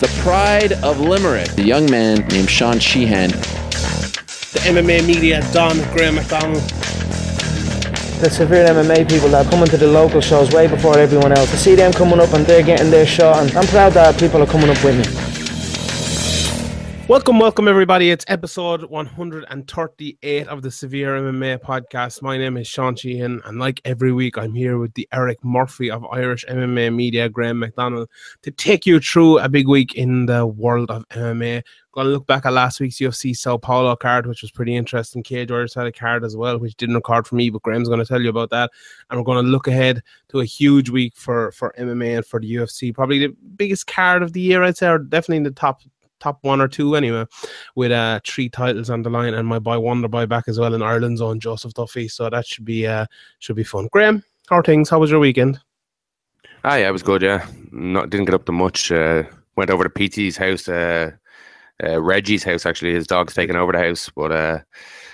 the pride of Limerick, a young man named Sean Sheehan. The MMA media, Don Graham McDonald. The severe MMA people that are coming to the local shows way before everyone else. To see them coming up and they're getting their shot, and I'm proud that people are coming up with me. Welcome, welcome everybody. It's episode 138 of the Severe MMA podcast. My name is Sean Sheehan, and like every week, I'm here with the Eric Murphy of Irish MMA Media, Graham McDonald, to take you through a big week in the world of MMA. Going to look back at last week's UFC Sao Paulo card, which was pretty interesting. Cage Warriors had a card as well, which didn't record for me, but Graham's going to tell you about that. And we're going to look ahead to a huge week for for MMA and for the UFC. Probably the biggest card of the year, I'd say, or definitely in the top top one or two anyway, with uh, three titles on the line, and my boy Wonder Boy back as well in Ireland's own Joseph Duffy. So that should be uh, should be fun. Graham, how are things? How was your weekend? Ah, yeah, it was good. Yeah, not didn't get up to much. Uh, went over to PT's house, uh, uh, Reggie's house. Actually, his dog's taken over the house, but uh,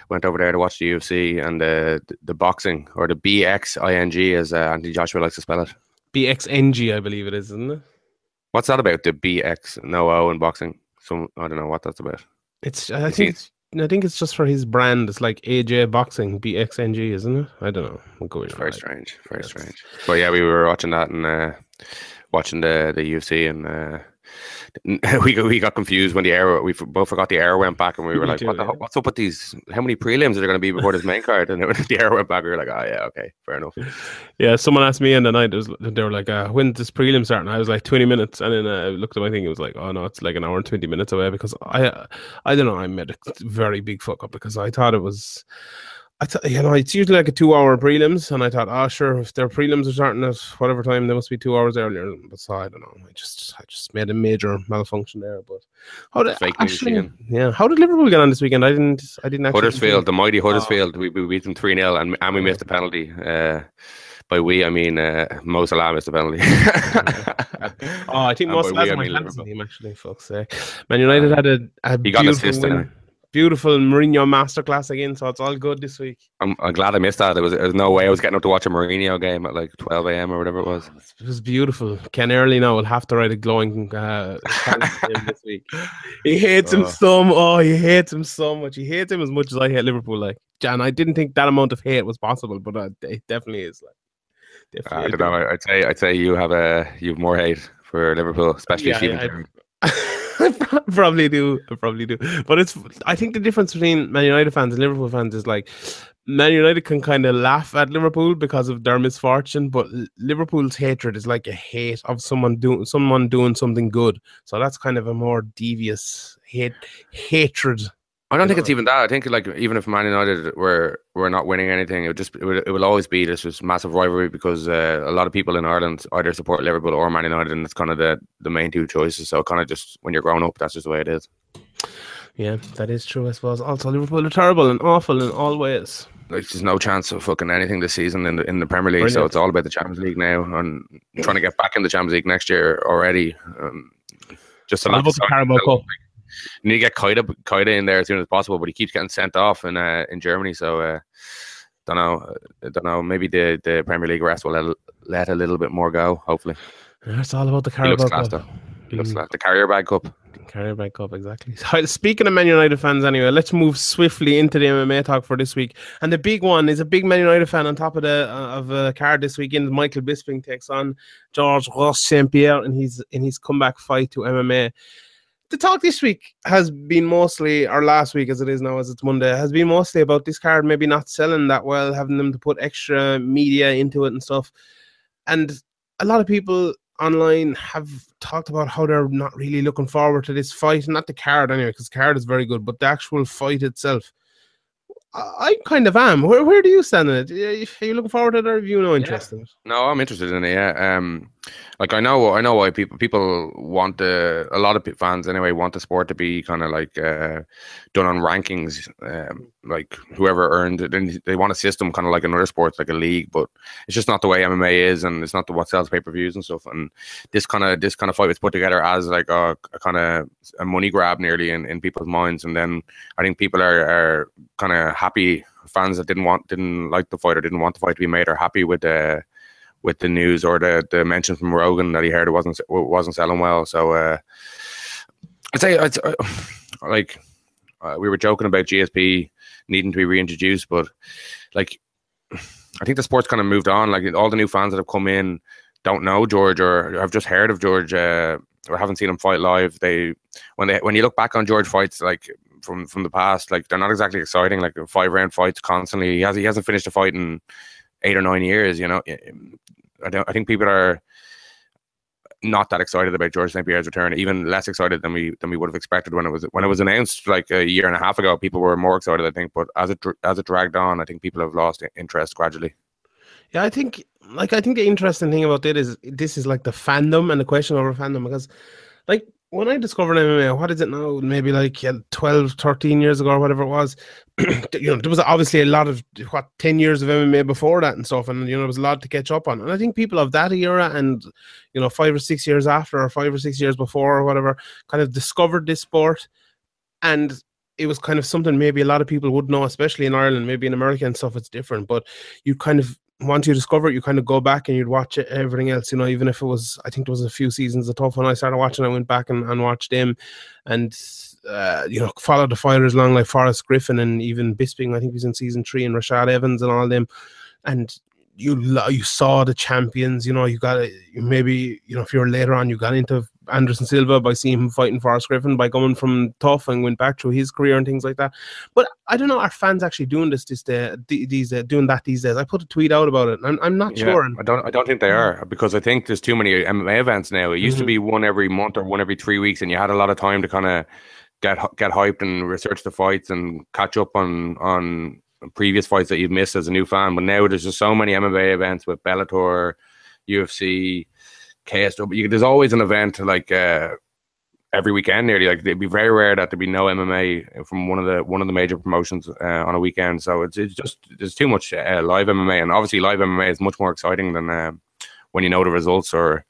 went over there to watch the UFC and uh, the, the boxing or the BXING, as uh, Anthony Joshua likes to spell it. BXNG, I believe it is, isn't it? What's that about? The BX no O in boxing. So I don't know what that's about. It's I think it's, I think it's just for his brand. It's like AJ Boxing BXNG, isn't it? I don't know. We'll go very strange, very yes. strange. But yeah, we were watching that and uh, watching the the UFC and. Uh, we we got confused when the air we both forgot the air went back and we were like, what the, what's up with these? How many prelims are there going to be before this main card? And the air went back, we were like, oh yeah, okay, fair enough. Yeah, someone asked me in the night. Was, they were like, uh, "When's this prelim start? And I was like, "20 minutes," and then uh, I looked at my thing. It was like, "Oh no, it's like an hour and 20 minutes away." Because I, I don't know, I made a very big fuck up because I thought it was. I thought, you know, it's usually like a two hour prelims, and I thought, oh, sure, if their prelims are starting at whatever time, they must be two hours earlier. But so I don't know. I just, I just made a major malfunction there. But how did fake actually, Yeah, how did Liverpool get on this weekend? I didn't, I didn't. Actually Huddersfield, the mighty Huddersfield, oh. we, we beat them three 0 and and we missed the penalty. Uh, by we, I mean uh, Mo Salah missed the penalty. oh, I think Mo Salah my fantasy team actually. Fuck's sake, Man United had a, a he got an assist win beautiful Mourinho masterclass again. So it's all good this week. I'm, I'm glad I missed that. There was, there was no way I was getting up to watch a Mourinho game at like 12 a.m. or whatever it was. It was beautiful. Ken Early now will have to write a glowing uh, this week. He hates oh. him so. Oh, he hates him so much. He hates him as much as I hate Liverpool. Like Jan, I didn't think that amount of hate was possible, but uh, it definitely is. Like, definitely I don't know. I'd say I'd say you have a you have more hate for Liverpool, especially yeah, probably do. I probably do. But it's. I think the difference between Man United fans and Liverpool fans is like Man United can kind of laugh at Liverpool because of their misfortune, but Liverpool's hatred is like a hate of someone doing someone doing something good. So that's kind of a more devious hate hatred I don't think it's even that. I think like even if Man United were were not winning anything, it would just it, would, it will always be this just massive rivalry because uh, a lot of people in Ireland either support Liverpool or Man United, and it's kind of the the main two choices. So kind of just when you're growing up, that's just the way it is. Yeah, that is true. I suppose. Also, Liverpool are terrible and awful in all ways. Like, there's no chance of fucking anything this season in the in the Premier League. Brilliant. So it's all about the Champions League now and trying to get back in the Champions League next year already. Um, just a lot of the Carabao Cup. You need to get Keita, Keita in there as soon as possible, but he keeps getting sent off in uh, in Germany. So uh, don't know, uh, don't know. Maybe the, the Premier League rest will let, let a little bit more go. Hopefully, it's all about the Carabao Cup. Looks like the Carrier Bag Cup. Carrier Bag Cup, exactly. Speaking of Man United fans, anyway, let's move swiftly into the MMA talk for this week. And the big one is a big Man United fan on top of the uh, of a card this weekend. Michael Bisping takes on George Ross St Pierre in his in his comeback fight to MMA the talk this week has been mostly, or last week as it is now, as it's Monday, has been mostly about this card maybe not selling that well, having them to put extra media into it and stuff. And a lot of people online have talked about how they're not really looking forward to this fight, not the card anyway, because the card is very good, but the actual fight itself. I kind of am. Where where do you stand on it? Are you looking forward to it, or have you no interest yeah. No, I'm interested in it. Yeah. Um, like I know, I know why people people want the a lot of fans anyway want the sport to be kind of like uh, done on rankings. Um, like whoever earned it, and they want a system kind of like another sports, like a league. But it's just not the way MMA is, and it's not the what sells pay per views and stuff. And this kind of this kind of fight was put together as like a, a kind of a money grab nearly in, in people's minds. And then I think people are are kind of happy. Fans that didn't want didn't like the fight or didn't want the fight to be made are happy with the with the news or the, the mention from Rogan that he heard it wasn't wasn't selling well. So uh, I'd say it's uh, like uh, we were joking about GSP needing to be reintroduced, but like I think the sport's kind of moved on. Like all the new fans that have come in don't know George or have just heard of George uh, or haven't seen him fight live. They when they when you look back on George fights like from from the past, like they're not exactly exciting. Like five round fights constantly. He has he hasn't finished a fight in eight or nine years. You know, I um, don't. I think people are not that excited about George St Pierre's return, even less excited than we than we would have expected when it was when it was announced like a year and a half ago. People were more excited, I think, but as it as it dragged on, I think people have lost interest gradually. Yeah, I think like I think the interesting thing about it is this is like the fandom and the question over fandom because like when I discovered MMA, what is it now? Maybe like yeah, 12, 13 years ago or whatever it was. you know, there was obviously a lot of what 10 years of MMA before that and stuff, and you know, there was a lot to catch up on. And I think people of that era and you know, five or six years after or five or six years before or whatever, kind of discovered this sport and it was kind of something maybe a lot of people would know, especially in Ireland, maybe in America and stuff, it's different. But you kind of once you discover it, you kind of go back and you'd watch it, everything else, you know, even if it was, I think there was a few seasons of TUF when I started watching, I went back and, and watched them and, uh, you know, followed the fighters along like Forrest Griffin and even Bisping, I think he was in season three and Rashad Evans and all them. And you you saw the champions, you know, you got maybe, you know, if you're later on, you got into Anderson Silva by seeing him fighting Forrest Griffin by going from TUF and went back through his career and things like that. But I don't know, are fans actually doing this this day, these uh, doing that these days? I put a tweet out about it. I'm, I'm not yeah, sure. I don't I don't think they are because I think there's too many MMA events now. It used mm-hmm. to be one every month or one every three weeks, and you had a lot of time to kind of get get hyped and research the fights and catch up on on previous fights that you've missed as a new fan. But now there's just so many MMA events with Bellator, UFC KSW. There's always an event like uh, every weekend nearly. Like it'd be very rare that there'd be no MMA from one of the one of the major promotions uh, on a weekend. So it's it's just there's too much uh, live MMA, and obviously live MMA is much more exciting than uh, when you know the results, or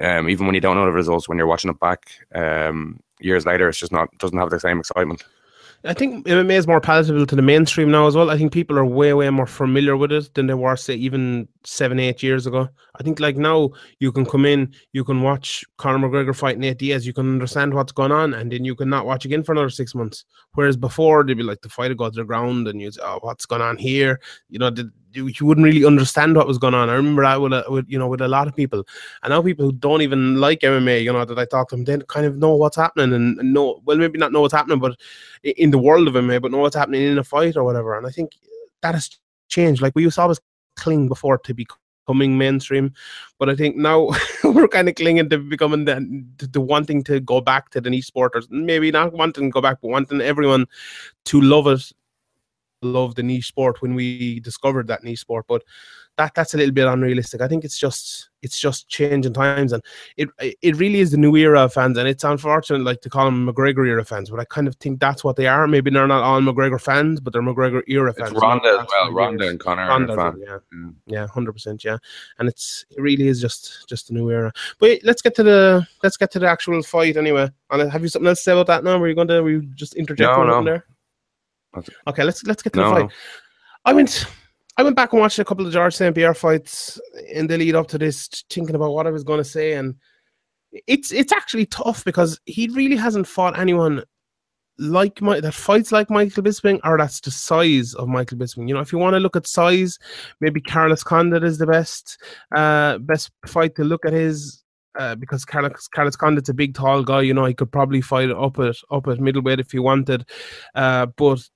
um, even when you don't know the results. When you're watching it back um, years later, it's just not doesn't have the same excitement. I think MMA is more palatable to the mainstream now as well. I think people are way, way more familiar with it than they were, say, even seven, eight years ago. I think like now you can come in, you can watch Conor McGregor fight Nate Diaz, you can understand what's going on, and then you can not watch again for another six months. Whereas before they'd be like the fight would go to the ground and you say, oh, what's going on here? You know, the, you, you wouldn't really understand what was going on. I remember that with, a, with you know with a lot of people, and now people who don't even like MMA, you know, that I talk to them, they kind of know what's happening and, and know well maybe not know what's happening, but in the world of MMA, but know what's happening in a fight or whatever. And I think that has changed. Like we used to always cling before to becoming mainstream, but I think now we're kind of clinging to becoming the, to, wanting to go back to the niche sport, or maybe not wanting to go back, but wanting everyone to love it love the niche sport when we discovered that niche sport but that that's a little bit unrealistic. I think it's just it's just changing times and it it really is the new era of fans and it's unfortunate like to call them mcgregor era fans but i kind of think that's what they are. Maybe they're not all mcgregor fans but they're mcgregor era fans. It's ronda as well ronda and conor ronda, fan. yeah. Mm. yeah 100% yeah. And it's it really is just just a new era. But let's get to the let's get to the actual fight anyway. And have you something else to say about that now were you going to were you just interject no, no. there? Okay, let's let's get to no, the fight. I went I went back and watched a couple of George St. Pierre fights in the lead up to this, thinking about what I was going to say, and it's it's actually tough because he really hasn't fought anyone like my that fights like Michael Bisping or that's the size of Michael Bisping. You know, if you want to look at size, maybe Carlos Condit is the best uh best fight to look at his uh, because Carlos Carlos Condit's a big tall guy, you know, he could probably fight up at up at middleweight if he wanted. Uh, but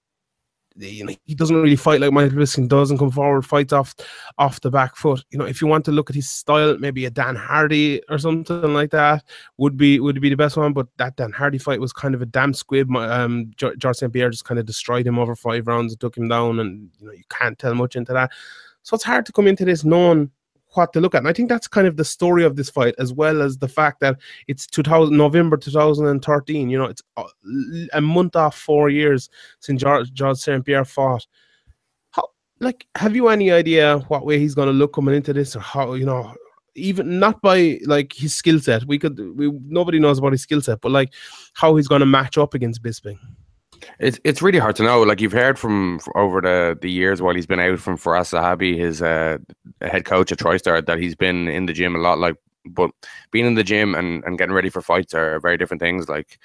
you know, he doesn't really fight like Michael Bisping doesn't come forward, fights off off the back foot. You know, if you want to look at his style, maybe a Dan Hardy or something like that would be would be the best one. But that Dan Hardy fight was kind of a damn squib. Um, George St Pierre just kind of destroyed him over five rounds and took him down, and you know you can't tell much into that. So it's hard to come into this knowing what to look at. And I think that's kind of the story of this fight, as well as the fact that it's 2000 November 2013. You know, it's uh, a month off four years since George, George St. Pierre fought. How, like, have you any idea what way he's going to look coming into this, or how you know? Even not by like his skill set, we could we nobody knows about his skill set, but like how he's going to match up against Bisping. It's it's really hard to know. Like you've heard from over the, the years while he's been out from Firas Zahabi, his uh, head coach at TriStar, that he's been in the gym a lot. Like, but being in the gym and, and getting ready for fights are very different things. Like,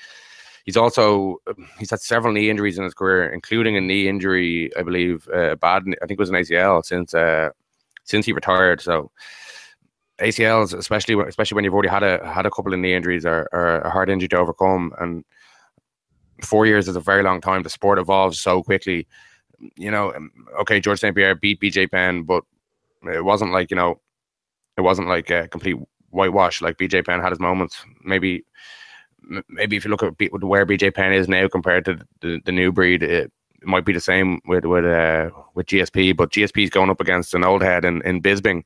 he's also he's had several knee injuries in his career, including a knee injury, I believe, uh, bad. I think it was an ACL since uh, since he retired. So ACLs, especially especially when you've already had a had a couple of knee injuries, are, are a hard injury to overcome. And four years is a very long time. The sport evolves so quickly. You know, um, okay, George St. Pierre beat BJ Penn, but it wasn't like you know, it wasn't like a complete whitewash. Like BJ Penn had his moments. Maybe, maybe if you look at where BJ Penn is now compared to the, the new breed, it, it might be the same with with uh, with GSP. But GSP is going up against an old head in in Bisping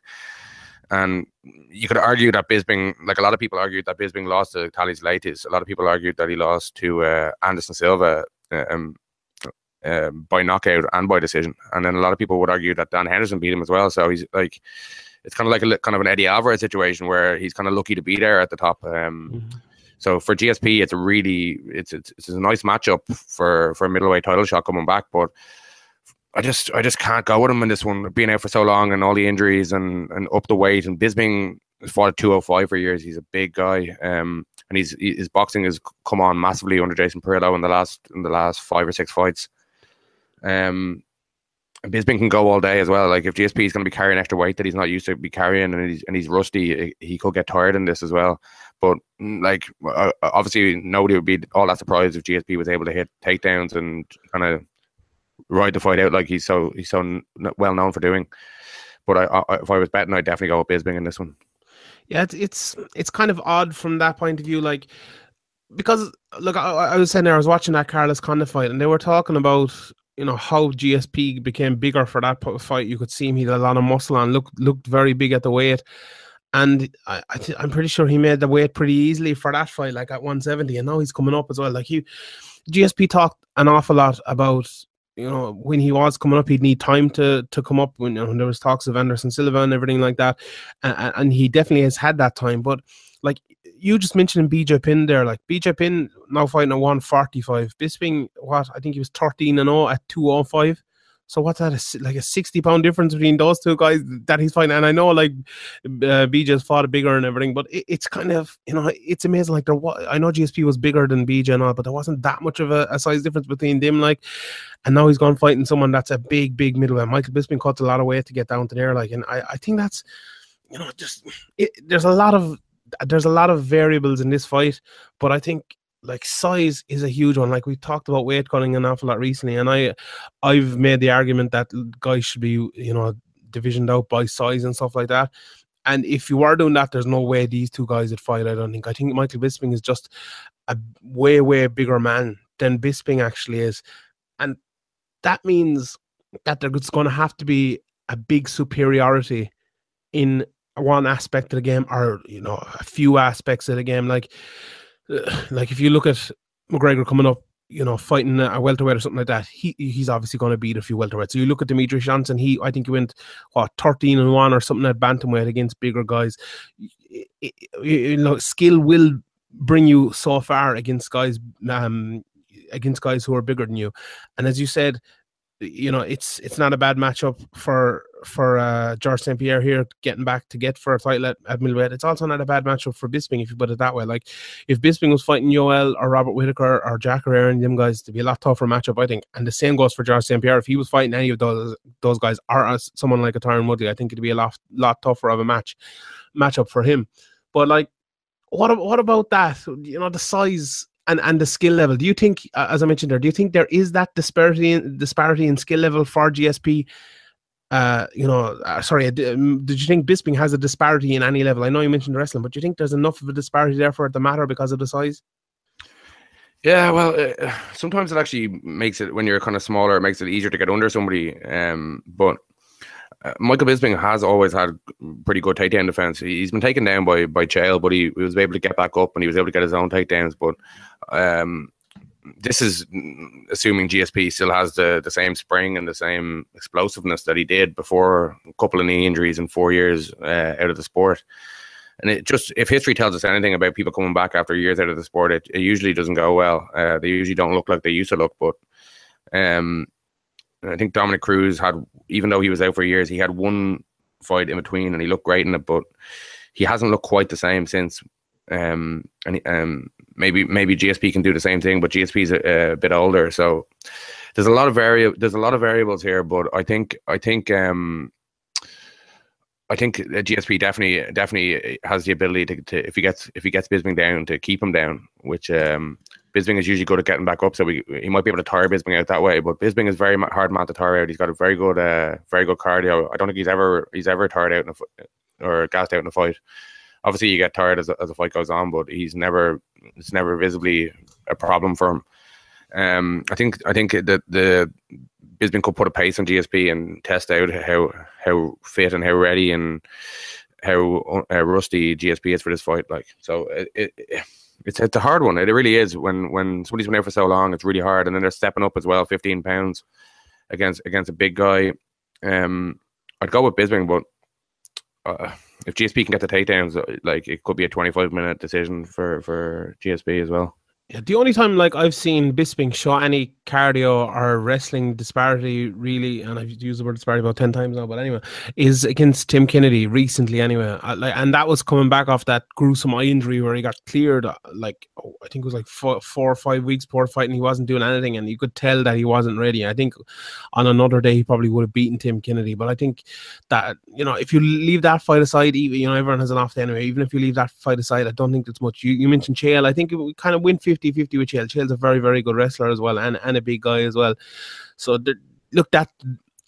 and you could argue that Bisping, like a lot of people argued that Bisping lost to Thales Leites. A lot of people argued that he lost to uh, Anderson Silva uh, um, uh, by knockout and by decision. And then a lot of people would argue that Dan Henderson beat him as well. So he's like, it's kind of like a kind of an Eddie Alvarez situation where he's kind of lucky to be there at the top. Um, mm-hmm. So for GSP, it's a really it's, it's it's a nice matchup for for a middleweight title shot coming back, but I just I just can't go with him in this one, being out for so long and all the injuries and, and up the weight. And Bisping has fought at 205 for years. He's a big guy. Um, and he's his boxing has come on massively under Jason Parillo in the last in the last five or six fights. Um, and Bisping can go all day as well. Like if GSP is going to be carrying extra weight that he's not used to be carrying, and he's and he's rusty, he could get tired in this as well. But mm, like obviously, nobody would be all that surprised if GSP was able to hit takedowns and kind of ride the fight out like he's so he's so well known for doing. But I, I, if I was betting, I'd definitely go with Bisping in this one. Yeah, it's it's it's kind of odd from that point of view, like because look, I, I was saying there, I was watching that Carlos Condit fight, and they were talking about you know how GSP became bigger for that fight. You could see him; he had a lot of muscle and looked looked very big at the weight. And I, I th- I'm pretty sure he made the weight pretty easily for that fight, like at 170. And now he's coming up as well. Like he, GSP talked an awful lot about you know, when he was coming up, he'd need time to to come up. When, you know, there was talks of Anderson Silva and everything like that, and, and, he definitely has had that time. But like you just mentioned BJ Penn there, like BJ Penn now fighting at one forty five. Bisping, what I think he was thirteen and all at two oh five. So what's that? Like a sixty pound difference between those two guys that he's fighting. And I know like uh, BJ's fought bigger and everything, but it, it's kind of you know it's amazing. Like there, was, I know GSP was bigger than BJ and all, but there wasn't that much of a, a size difference between them. Like, and now he's gone fighting someone that's a big, big middleweight. Michael Bisping cut a lot of weight to get down to there. Like, and I, I think that's you know just it, there's a lot of there's a lot of variables in this fight, but I think like size is a huge one. Like we talked about weight cutting an awful lot recently, and I I've made the argument that guys should be you know divisioned out by size and stuff like that. And if you are doing that, there's no way these two guys would fight. I don't think. I think Michael Bisping is just a way way bigger man than Bisping actually is, and that means that there's going to have to be a big superiority in one aspect of the game, or you know, a few aspects of the game, like like if you look at McGregor coming up, you know, fighting a welterweight or something like that, he he's obviously going to beat a few welterweights. So you look at Demetrious Johnson, he I think he went what thirteen and one or something at bantamweight against bigger guys. You know, skill will bring you so far against guys um against guys who are bigger than you. And as you said, you know, it's it's not a bad matchup for for uh, George St. Pierre here getting back to get for a title at, at middleweight. It's also not a bad matchup for Bisping if you put it that way. Like if Bisping was fighting Yoel or Robert Whitaker or Jacare and them guys, to be a lot tougher matchup, I think. And the same goes for George St. Pierre. If he was fighting any of those those guys or someone like a Tyron Woodley, I think it'd be a lot lot tougher of a match matchup for him. But like, what what about that? You know, the size and and the skill level. Do you think, as I mentioned there, do you think there is that disparity in, disparity in skill level for GSP? Uh, you know, uh, sorry, um, did you think Bisping has a disparity in any level? I know you mentioned wrestling, but do you think there's enough of a disparity there for it to matter because of the size? Yeah, well, uh, sometimes it actually makes it when you're kind of smaller, it makes it easier to get under somebody. Um, but uh, Michael Bisping has always had pretty good takedown defense. He's been taken down by by Chael, but he, he, was able to get back up and he was able to get his own takedowns. But um, this is assuming GSP still has the, the same spring and the same explosiveness that he did before a couple of knee injuries in four years uh, out of the sport. And it just, if history tells us anything about people coming back after years out of the sport, it, it usually doesn't go well. Uh, they usually don't look like they used to look. But um, I think Dominick Cruz had, even though he was out for years, he had one fight in between and he looked great in it, but he hasn't looked quite the same since. Um, and um, maybe maybe GSP can do the same thing, but GSP is a, a bit older, so there's a lot of vari- there's a lot of variables here. But I think I think um, I think GSP definitely definitely has the ability to, to, if he gets if he gets Bisping down to keep him down, which um, Bisping is usually good at getting back up, so we, he might be able to tire Bisping out that way. But Bisping is very hard man to tire out. He's got a very good uh, very good cardio. I don't think he's ever he's ever tired out in a, or gassed out in a fight. Obviously, you get tired as as the fight goes on, but he's never it's never visibly a problem for him. Um, I think I think that the Bisping could put a pace on GSP and test out how how fit and how ready and how uh, rusty GSP is for this fight. Like so, it, it, it's it's a hard one. It really is. When when somebody's been out for so long, it's really hard. And then they're stepping up as well, fifteen pounds against against a big guy. Um, I'd go with Bisping, but uh, if GSP can get the takedowns, like it could be a twenty five minute decision for for GSP as well. The only time like I've seen Bisping show any cardio or wrestling disparity really, and I've used the word disparity about ten times now, but anyway, is against Tim Kennedy recently. Anyway, I, like, and that was coming back off that gruesome eye injury where he got cleared. Uh, like oh, I think it was like four, four or five weeks before fight, and he wasn't doing anything, and you could tell that he wasn't ready. I think on another day he probably would have beaten Tim Kennedy, but I think that you know if you leave that fight aside, even you know everyone has an off day anyway. Even if you leave that fight aside, I don't think it's much. You, you mentioned Chael, I think it kind of win 50 50 50 with Chael. Chael's a very, very good wrestler as well and, and a big guy as well. So the, look, that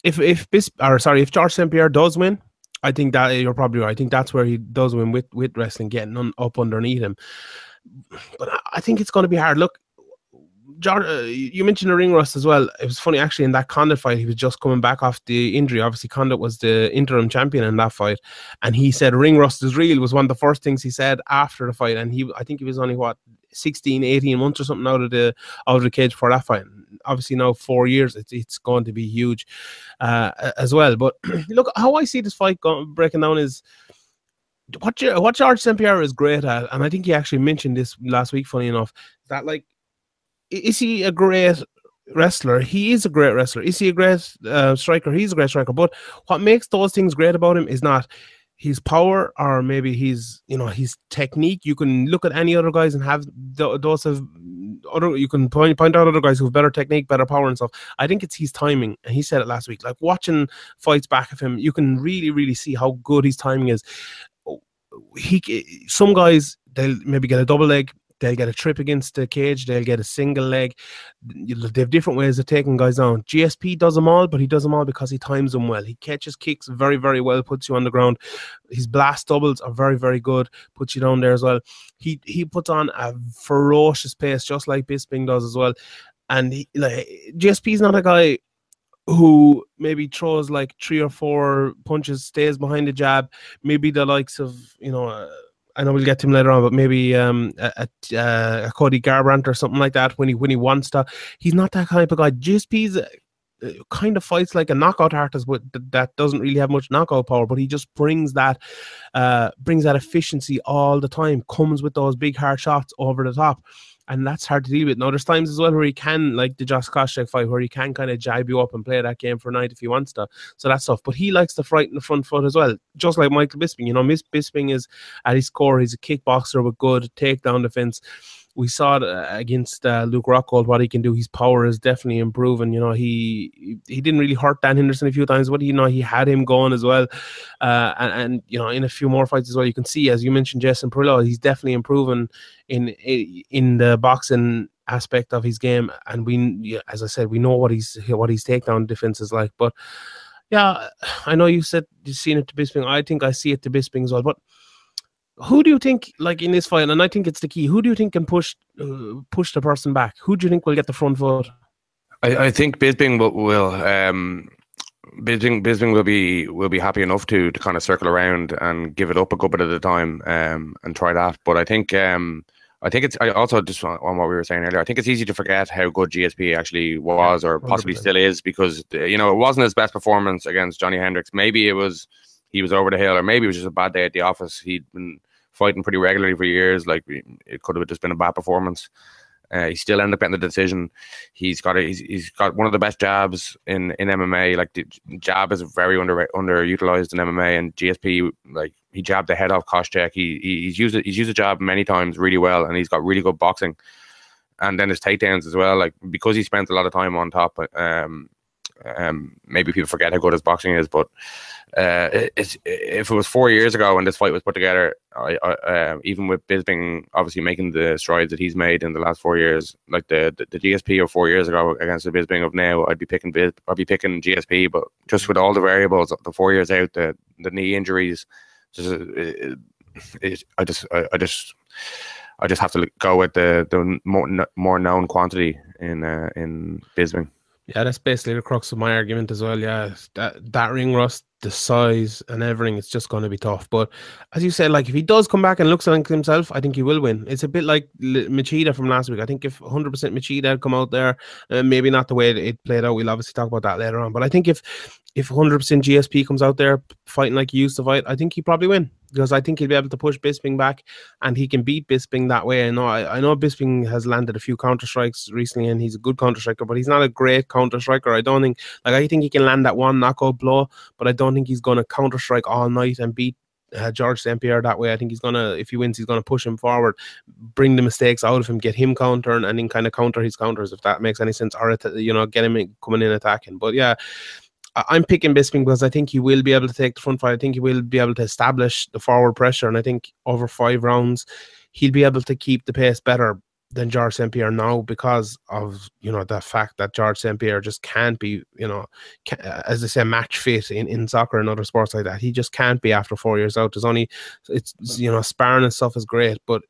if if this or sorry, if George St. Pierre does win, I think that you're probably right. I think that's where he does win with with wrestling, getting on, up underneath him. But I think it's going to be hard. Look, John, uh, you mentioned the ring rust as well. It was funny actually in that Condit fight. He was just coming back off the injury. Obviously, Condit was the interim champion in that fight, and he said ring rust is real. Was one of the first things he said after the fight. And he, I think he was only what 16, 18 months or something out of the out of the cage for that fight. Obviously, now four years, it's it's going to be huge uh, as well. But look, how I see this fight going, breaking down is what you, what George St Pierre is great at, and I think he actually mentioned this last week. Funny enough, that like is he a great wrestler? He is a great wrestler. Is he a great uh, striker? He's a great striker. But what makes those things great about him is not his power or maybe his you know his technique. You can look at any other guys and have those of other. You can point point out other guys who have better technique, better power and stuff. I think it's his timing, and he said it last week. Like watching fights back of him, you can really really see how good his timing is. He some guys they'll maybe get a double leg They'll get a trip against the cage. They'll get a single leg. They have different ways of taking guys down. GSP does them all, but he does them all because he times them well. He catches kicks very, very well, puts you on the ground. His blast doubles are very, very good, puts you down there as well. He he puts on a ferocious pace, just like Bisping does as well. And he, like GSP is not a guy who maybe throws like three or four punches, stays behind the jab. Maybe the likes of you know. Uh, I know we'll get to him later on, but maybe um, a, a, a, Cody Garbrandt or something like that when he when he wants to. He's not that kind of guy. GSP's uh, kind of fights like a knockout artist, but that doesn't really have much knockout power. But he just brings that uh, brings that efficiency all the time. Comes with those big hard shots over the top and that's hard to deal with. Now, there's times as well where he can, like the Josh Koscheck fight, where he can kind of jab you up and play that game for a night if he wants to. So that's tough. But he likes to frighten the front foot as well, just like Michael Bisping. You know, Miss Bisping is at his core, he's a kickboxer with good takedown defense we saw it uh, against uh, Luke Rockhold what he can do. His power is definitely improving. You know, he he didn't really hurt Dan Henderson a few times, but you know he had him going as well. Uh, and, and, you know, in a few more fights as well, you can see as you mentioned, Jason Parillo, he's definitely improving in in the boxing aspect of his game. And we, as I said, we know what he's what his takedown defense is like. But yeah, I know you said you've seen it to Bisping. I think I see it to Bisping as well, but who do you think, like in this fight, and I think it's the key. Who do you think can push uh, push the person back? Who do you think will get the front foot? I, I think Bisping will, will um, Bisping, Bisping will be will be happy enough to to kind of circle around and give it up a good bit at a time um, and try that. But I think um, I think it's I also just on what we were saying earlier. I think it's easy to forget how good GSP actually was or possibly 100%. still is because you know it wasn't his best performance against Johnny Hendricks. Maybe it was he was over the hill, or maybe it was just a bad day at the office. He'd been fighting pretty regularly for years. Like it could have just been a bad performance. Uh, he still ended up getting the decision. He's got a, he's, he's got one of the best jabs in, in MMA. Like the jab is very under underutilized in MMA, and GSP like he jabbed the head off Koscheck. He, he he's used. He's used the jab many times really well, and he's got really good boxing. And then his takedowns as well, like because he spent a lot of time on top. Um, um, maybe people forget how good his boxing is, but uh, it, if it was four years ago when this fight was put together, I, I, uh, even with Bisping obviously making the strides that he's made in the last four years, like the, the, the GSP of four years ago against the Bisping of now, I'd be picking Bis, I'd be picking GSP, but just with all the variables, the four years out, the the knee injuries, just it, it, I just I, I, just I just have to go with the the more more known quantity in uh, in Bisping. Yeah, that's basically the crux of my argument as well. Yeah, that that ring rust, the size and everything, it's just going to be tough. But as you said, like if he does come back and looks like himself, I think he will win. It's a bit like Machida from last week. I think if 100% Machida had come out there, uh, maybe not the way it played out. We'll obviously talk about that later on. But I think if if 100% GSP comes out there fighting like he used to fight, I think he probably win because I think he'll be able to push Bisping back and he can beat Bisping that way. I know I, I know Bisping has landed a few counter strikes recently and he's a good counter striker, but he's not a great counter striker. I don't think like I think he can land that one knockout blow, but I don't think he's going to counter strike all night and beat uh, George St. Pierre that way. I think he's gonna, if he wins, he's gonna push him forward, bring the mistakes out of him, get him countering, and then kind of counter his counters if that makes any sense, or you know, get him in, coming in attacking. But yeah, I'm picking Bisping because I think he will be able to take the front fight. I think he will be able to establish the forward pressure, and I think over five rounds, he'll be able to keep the pace better than George St. Pierre now because of you know the fact that George St. Pierre just can't be you know can, as I say match fit in, in soccer and other sports like that. He just can't be after four years out. There's only it's you know sparring and stuff is great, but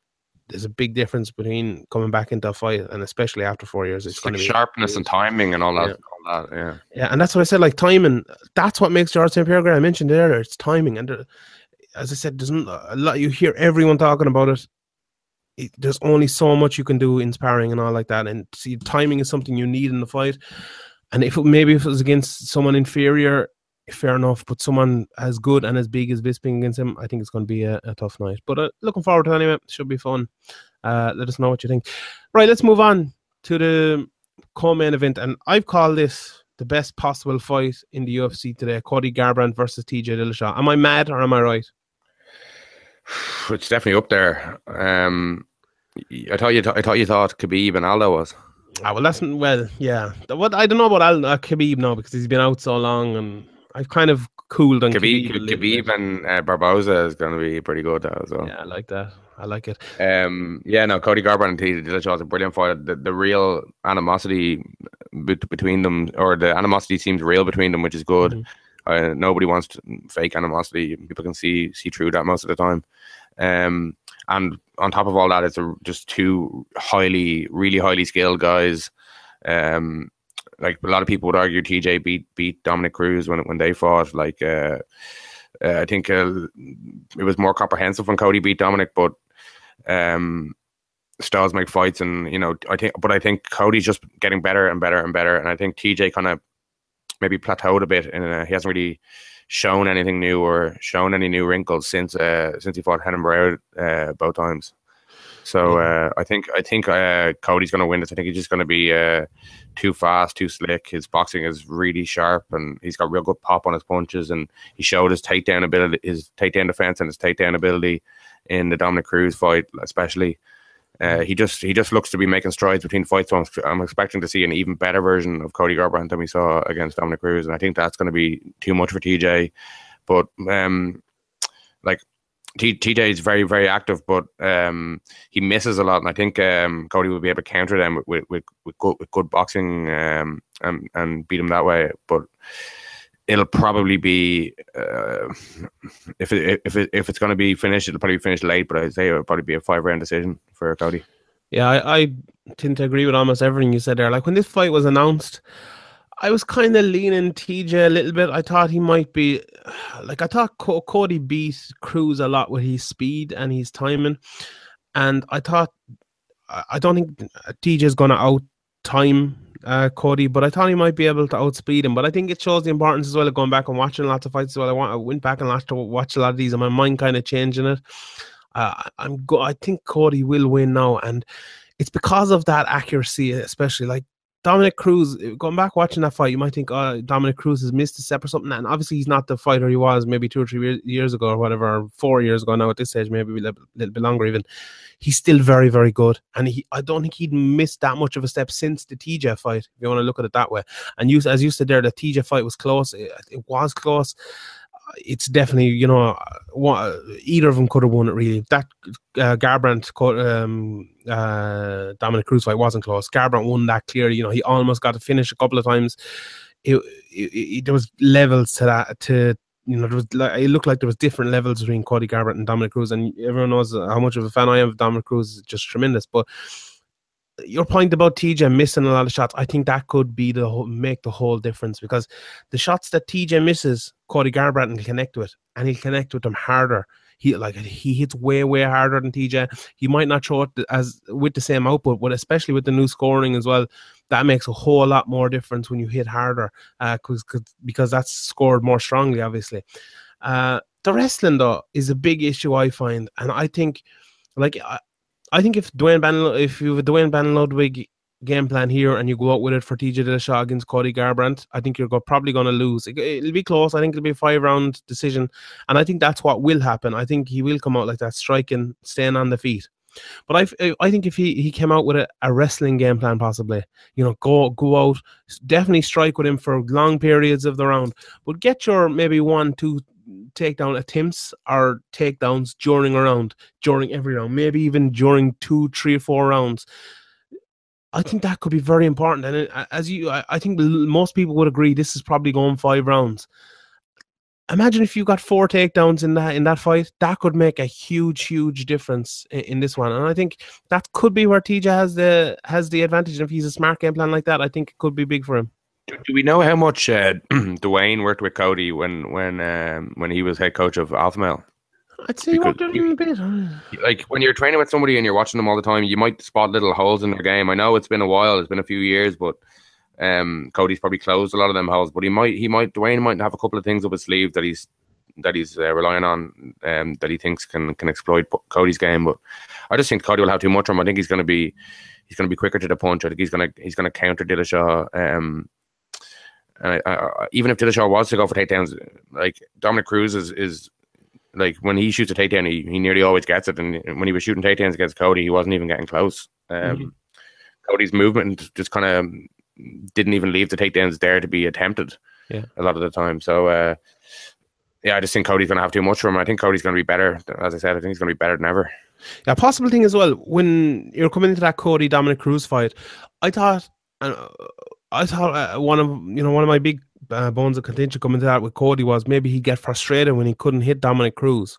there's a big difference between coming back into a fight and especially after four years. It's, it's like be sharpness and timing and all that. Yeah. All that, yeah, yeah, and that's what I said. Like timing, that's what makes George St. Pierre great. I mentioned earlier, it's timing, and uh, as I said, doesn't a lot. You hear everyone talking about it. It. There's only so much you can do in sparring and all like that, and see, timing is something you need in the fight. And if it, maybe if it was against someone inferior, fair enough. But someone as good and as big as Bisping against him, I think it's going to be a, a tough night. But uh, looking forward to it anyway. Should be fun. Uh, let us know what you think. Right, let's move on to the co-main event, and I've called this the best possible fight in the UFC today: Cody Garbrandt versus TJ Dillashaw. Am I mad or am I right? It's definitely up there. Um, I thought you, th- I thought you thought Khabib and Aldo was. Ah, well, that's well, yeah. What I don't know about Al- uh, Khabib now because he's been out so long, and I've kind of cooled on Khabib. Khabib, Khabib and uh, Barboza is going to be pretty good as well. Yeah, I like that. I like it. Um, yeah, no, Cody Garbrandt and TJ Dillashaw is a brilliant fight. The, the real animosity between them, or the animosity seems real between them, which is good. Mm-hmm. Uh, nobody wants to, fake animosity. People can see see through that most of the time. Um, and on top of all that, it's a, just two highly, really highly skilled guys. Um, like a lot of people would argue TJ beat beat Dominick Cruz when when they fought. Like uh, uh, I think uh, it was more comprehensive when Cody beat Dominick, but um, styles make fights, and you know I think, but I think Cody's just getting better and better and better, and I think TJ kind of maybe plateaued a bit, and he hasn't really shown anything new or shown any new wrinkles since uh, since he fought Barão uh, both times. So uh, I think I think uh, Cody's going to win this. I think he's just going to be uh, too fast, too slick. His boxing is really sharp, and he's got real good pop on his punches. And he showed his takedown ability, his takedown defense, and his takedown ability in the Dominick Cruz fight, especially. Uh, he just he just looks to be making strides between fights. So I'm, I'm, expecting to see an even better version of Cody Garbrandt than we saw against Dominick Cruz, and I think that's going to be too much for TJ. But um, like T- TJ is very, very active, but um, he misses a lot, and I think um, Cody will be able to counter them with with, with, good, with good boxing um, and and beat him that way. But it'll probably be uh, if it, if it, if it's going to be finished, it'll probably finish late. But I'd say it'll probably be a five round decision for Cody. Yeah, I, I tend to agree with almost everything you said there. Like when this fight was announced, I was kind of leaning TJ a little bit. I thought he might be like I thought Co- Cody beat Cruz a lot with his speed and his timing, and I thought I don't think TJ is going to out time uh, Cody, but I thought he might be able to outspeed him. But I think it shows the importance as well of going back and watching lots of fights as well. I want I went back and watched watch a lot of these, and my mind kind of changing it. Uh, I'm go- I think Cody will win now, and it's because of that accuracy, especially like Dominick Cruz, going back watching that fight, you might think, oh, Dominick Cruz has missed a step or something. And obviously, he's not the fighter he was maybe two or three years ago or whatever, or four years ago now at this stage, maybe a little, little bit longer even. He's still very, very good. And he, I don't think he'd missed that much of a step since the TJ fight, if you want to look at it that way. And you, as you said there, the TJ fight was close. It, it was close it's definitely you know either of them could have won it really. That uh, Garbrandt um, uh, Dominick Cruz fight wasn't close. Garbrandt won that clearly. You know he almost got to finish a couple of times. It, it, it, there was levels to that to you know, there was like it looked like there was different levels between Cody Garbrandt and Dominick Cruz, and everyone knows how much of a fan I am of Dominick Cruz. Just tremendous. But your point about TJ missing a lot of shots, I think that could be the whole, make the whole difference because the shots that TJ misses, Cody Garbrandt will connect with, and he'll connect with them harder. He like he hits way way harder than TJ. He might not show it as with the same output, but especially with the new scoring as well, that makes a whole lot more difference when you hit harder, because uh, because that's scored more strongly, obviously. Uh, the wrestling though is a big issue I find, and I think like I, I think if Duane Bannon, if you have a Duane Bannon Ludwig game plan here and you go out with it for TJ Dillashaw against Cody Garbrandt, I think you're go, probably going to lose. It, will be close. I think it'll be a five round decision, and I think that's what will happen. I think he will come out like that, striking, staying on the feet. But I, I think if he, he came out with a, a wrestling game plan, possibly, you know, go go out, definitely strike with him for long periods of the round, but get your maybe one, two, takedown attempts or takedowns during a round, during every round, maybe even during two, three, four rounds. I think that could be very important. And uh, as you, I think most people would agree, this is probably going five rounds. Imagine if you got four takedowns in that in that fight, that could make a huge, huge difference in, in this one. And I think that could be where TJ has the has the advantage. And if he's a smart game plan like that, I think it could be big for him. Do, do we know how much uh, Duane worked with Cody when when um, when he was head coach of Alpha Male? I'd say because he worked a bit. Like when you're training with somebody and you're watching them all the time, you might spot little holes in their game. I know it's been a while; it's been a few years, but um, Cody's probably closed a lot of them holes. But he might, he might, Duane might have a couple of things up his sleeve that he's that he's uh, relying on, um, that he thinks can can exploit Cody's game. But I just think Cody will have too much for him. I think he's going to be he's going to be quicker to the punch. I think he's going to he's going to counter Dillashaw. Um, and I, I, even if Dillashaw was to go for takedowns, like Dominick Cruz is, is like when he shoots a takedown, he, he nearly always gets it. And when he was shooting takedowns against Cody, he wasn't even getting close. Um, mm-hmm. Cody's movement just kind of didn't even leave the takedowns there to be attempted. Yeah, a lot of the time. So uh, yeah, I just think Cody's going to have too much for him. I think Cody's going to be better. As I said, I think he's going to be better than ever. Yeah, possible thing as well. When you're coming into that Cody Dominick Cruz fight, I thought. Uh, I thought uh, one of you know one of my big uh, bones of contention coming to that with Cody was maybe he'd get frustrated when he couldn't hit Dominic Cruz.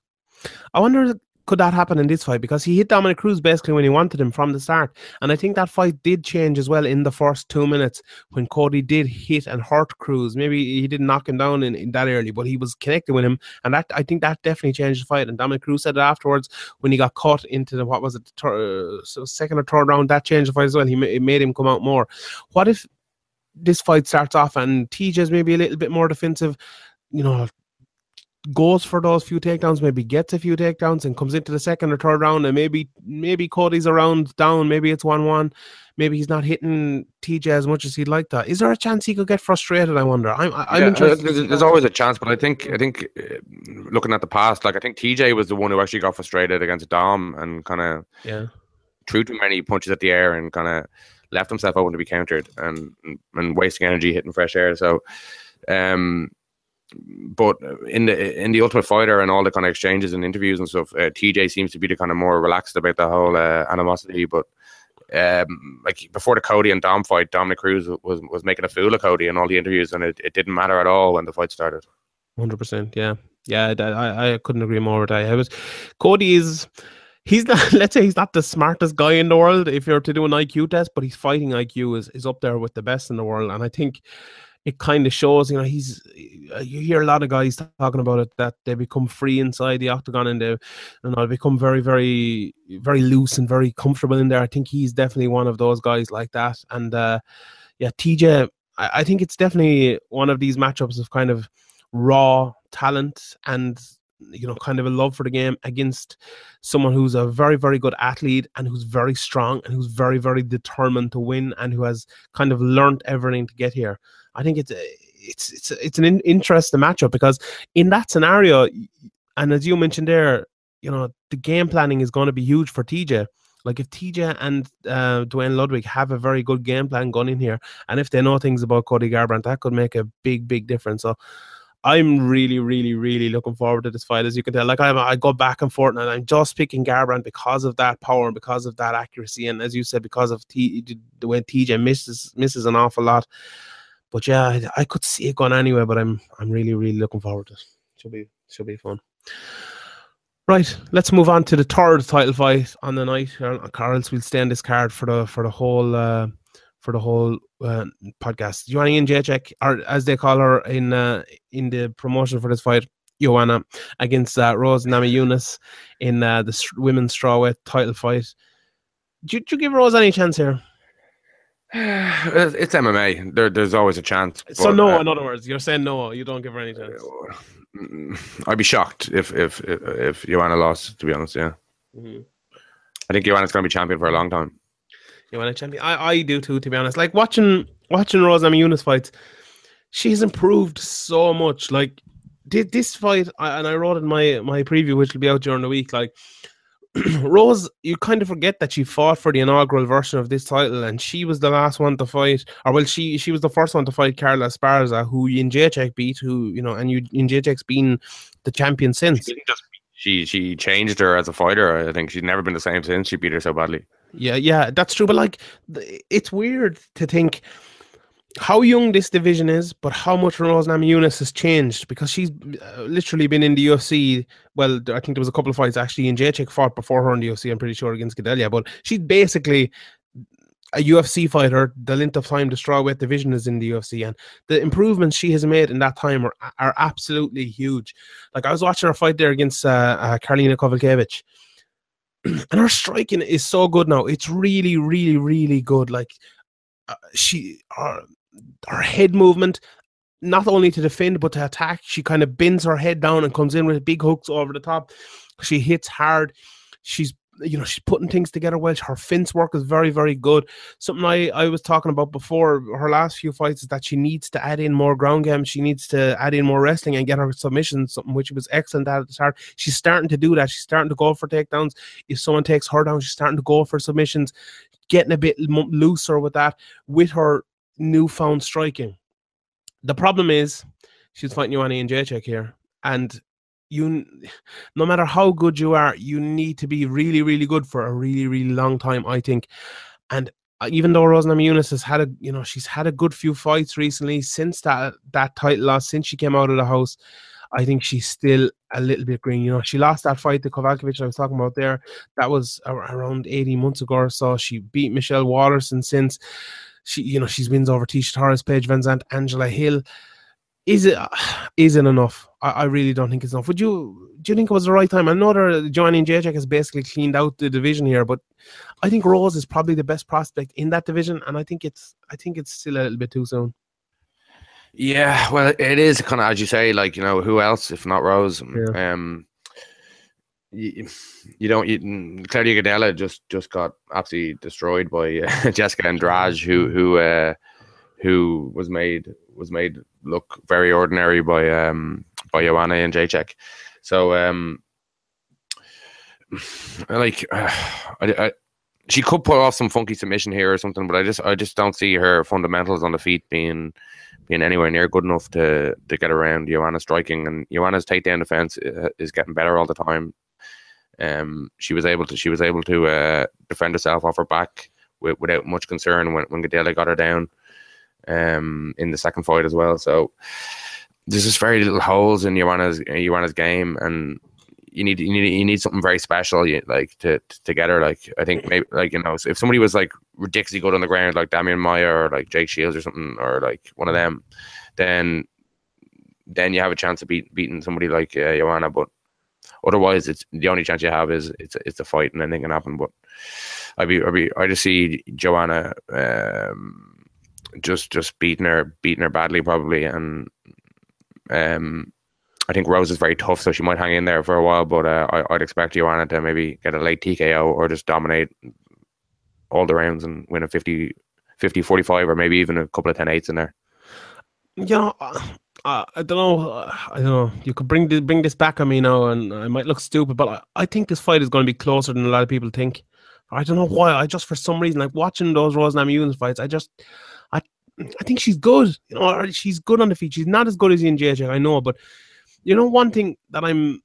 I wonder could that happen in this fight because he hit Dominick Cruz basically when he wanted him from the start, and I think that fight did change as well in the first two minutes when Cody did hit and hurt Cruz. Maybe he didn't knock him down in, in that early, but he was connecting with him, and that I think that definitely changed the fight. And Dominick Cruz said it afterwards when he got caught into the what was it, the uh, second or third round. That changed the fight as well. He it made him come out more. What if this fight starts off and TJ's maybe a little bit more defensive, you know, goes for those few takedowns, maybe gets a few takedowns and comes into the second or third round and maybe maybe Cody's around down, maybe it's one one, maybe he's not hitting TJ as much as he'd like that. Is there a chance he could get frustrated? I wonder. I'm I'm yeah, interested. There's, there's, always a chance, but I think I think uh, looking at the past, like I think TJ was the one who actually got frustrated against Dom and kind of yeah threw too many punches at the air and kind of left himself open to be countered and and wasting energy hitting fresh air. So, um, but in the in the Ultimate Fighter and all the kind of exchanges and interviews and stuff, uh, TJ seems to be the kind of more relaxed about the whole uh, animosity. But um, like before the Cody and Dom fight, Dominick Cruz was was making a fool of Cody in all the interviews, and it, it didn't matter at all when the fight started. Hundred percent, yeah, yeah. I I couldn't agree more with that. I was Cody is he's not let's say he's not the smartest guy in the world if you're to do an IQ test, but he's fighting IQ is, is up there with the best in the world. And I think it kind of shows, you know, he's you hear a lot of guys talking about it that they become free inside the octagon and they you know become very, very, very loose and very comfortable in there. I think he's definitely one of those guys like that. And uh yeah, TJ, I, I think it's definitely one of these matchups of kind of raw talent and you know, kind of a love for the game against someone who's a very, very good athlete and who's very strong and who's very, very determined to win and who has kind of learned everything to get here. I think it's it's it's it's an in, interesting matchup because in that scenario, and as you mentioned there, you know, the game planning is going to be huge for TJ. Like if TJ and uh, Duane Ludwig have a very good game plan going in here, and if they know things about Cody Garbrandt, that could make a big, big difference. So I'm really, really, really looking forward to this fight. As you can tell, like I'm, I go back and forth, and I'm just picking Garbrandt because of that power and because of that accuracy, and as you said, because of T, the way TJ misses misses an awful lot. But yeah, I, could see it going anywhere. But I'm I'm really, really looking forward to it. Should be should be fun. Right, let's move on to the third title fight on the night. Carlos will stay on this card for the for the whole uh, for the whole uh, podcast. Joanna Jacek, or as they call her in uh, in the promotion for this fight, Joanna against uh, Rose Namajunas in uh, the women's strawweight title fight. Do, do you give Rose any chance here? It's MMA. There, there's always a chance. So but, no, uh, in other words, you're saying no. You don't give her any chance. I'd be shocked if if if, if Joanna lost. To be honest, yeah. Mm-hmm. I think Joanna's going to be champion for a long time. Joanna champion. I, I do too. To be honest, like watching watching Rose Namajunas fights, she's improved so much. Like did this fight, and I wrote in my my preview, which will be out during the week. Like Rose, you kind of forget that she fought for the inaugural version of this title, and she was the last one to fight, or well, she she was the first one to fight Carla Esparza, who Jędrzejczyk beat, who you know, and you Jędrzejczyk's been the champion since. She, just, she she changed her as a fighter. I think she's never been the same since. She beat her so badly. Yeah, yeah, that's true. But like, it's weird to think how young this division is, but how much Rose Namajunas has changed because she's uh, literally been in the UFC. Well, I think there was a couple of fights actually, in Jacek fought before her in the UFC. I'm pretty sure against Gadelha, but she's basically a UFC fighter. The length of time the strawweight division is in the UFC, and the improvements she has made in that time are are absolutely huge. Like I was watching her fight there against uh, uh, Karolina Kowalkiewicz. and her striking is so good now. It's really, really, really good. Like uh, she, uh, her head movement, not only to defend but to attack. She kind of bends her head down and comes in with big hooks over the top. She hits hard. She's you know she's putting things together well. Her fence work is very very good. Something I I was talking about before her last few fights is that she needs to add in more ground game. She needs to add in more wrestling and get her submissions, something which was excellent at the start. She's starting to do that. She's starting to go for takedowns. If someone takes her down, she's starting to go for submissions, getting a bit looser with that with her newfound striking. The problem is she's fighting Joanna Jędrzejczyk here, and you, no matter how good you are, you need to be really, really good for a really, really long time. I think, and uh, even though Namajunas has had a, you know, she's had a good few fights recently since that that title loss, since she came out of the house. I think she's still a little bit green. You know, she lost that fight to Kowalkiewicz I was talking about there. That was around 80 months ago or so. She beat Michelle Waterson since she, you know, she's wins over Tecia Torres, Paige VanZant, Angela Hill. Is it is it enough? I, I, really don't think it's enough. Would you do you think it was the right time? I know that Joanna Jędrzejczyk has basically cleaned out the division here, but I think Rose is probably the best prospect in that division, and I think it's I think it's still a little bit too soon. Yeah, well, it is kind of as you say, like you know, who else if not Rose? Yeah. Um, you, you don't you, Claudia Gadelha just just got absolutely destroyed by uh, Jessica Andrade who who uh, who was made was made look very ordinary by um by Joanna Jędrzejczyk. So um like uh, I, I, she could pull off some funky submission here or something, but I just I just don't see her fundamentals on the feet being being anywhere near good enough to to get around Joanna striking and Joanna's takedown defense uh, is getting better all the time. Um, she was able to she was able to uh, defend herself off her back with, without much concern when when got her down. Um, in the second fight as well. So there's just very little holes in Joanna's Joanna's game, and you need you need you need something very special, like to to get her. Like I think maybe like you know if somebody was like ridiculously good on the ground, like Demian Maia or like Jake Shields or something, or like one of them, then then you have a chance of beat, beating somebody like uh, Joanna. But Otherwise, it's the only chance you have is it's it's a fight and anything can happen. But I be I be I just see Joanna um, just just beating her beating her badly probably and um I think Rose is very tough, so she might hang in there for a while. But uh, I, would expect Joanna to maybe get a late TKO or just dominate all the rounds and win a 50, 50 45 or maybe even a couple of 10 8s in there. Yeah, uh, uh, I don't know. Uh, I don't know. You could bring this, bring this back on me now, and I might look stupid, but I, I think this fight is going to be closer than a lot of people think. I don't know why. I just for some reason like watching those Rose Namajunas fights. I just, I, I think she's good. You know, she's good on the feet. She's not as good as Ian Jacek, I know, but you know, one thing that I'm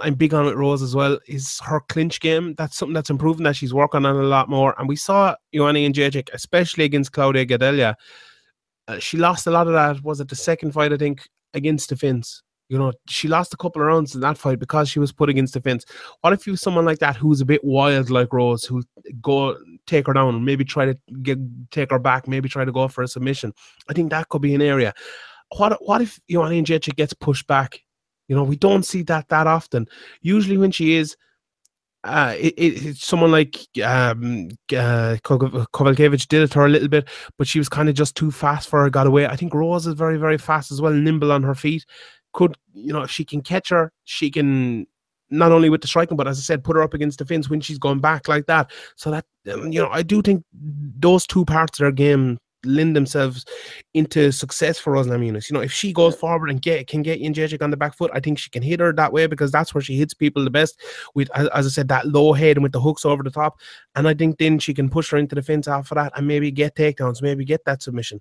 I'm big on with Rose as well is her clinch game. That's something that's improving that she's working on a lot more. And we saw Joanna Jędrzejczyk, especially against Claudia Gadelha. Uh, she lost a lot of that. Was it the second fight, I think, against the? You know, she lost a couple of rounds in that fight because she was put against the fence. What if you someone like that who's a bit wild like Rose, who go take her down, maybe try to get take her back, maybe try to go for a submission? I think that could be an area. What what if Joanna Jędrzejczyk gets pushed back you know, we don't see that that often. Usually, when she is, uh, it, it, someone like um, uh, did it her a little bit, but she was kind of just too fast for her, got away. I think Rose is very, very fast as well, nimble on her feet. Could, you know, if she can catch her, she can not only with the striking, but as I said, put her up against the fence when she's going back like that. So that, um, you know, I do think those two parts of her game lend themselves into success for Rose Namajunas. You know, if she goes forward and get can get Jędrzejczyk on the back foot, I think she can hit her that way because that's where she hits people the best. With as, as I said, that low head and with the hooks over the top, and I think then she can push her into the fence after that and maybe get takedowns, maybe get that submission.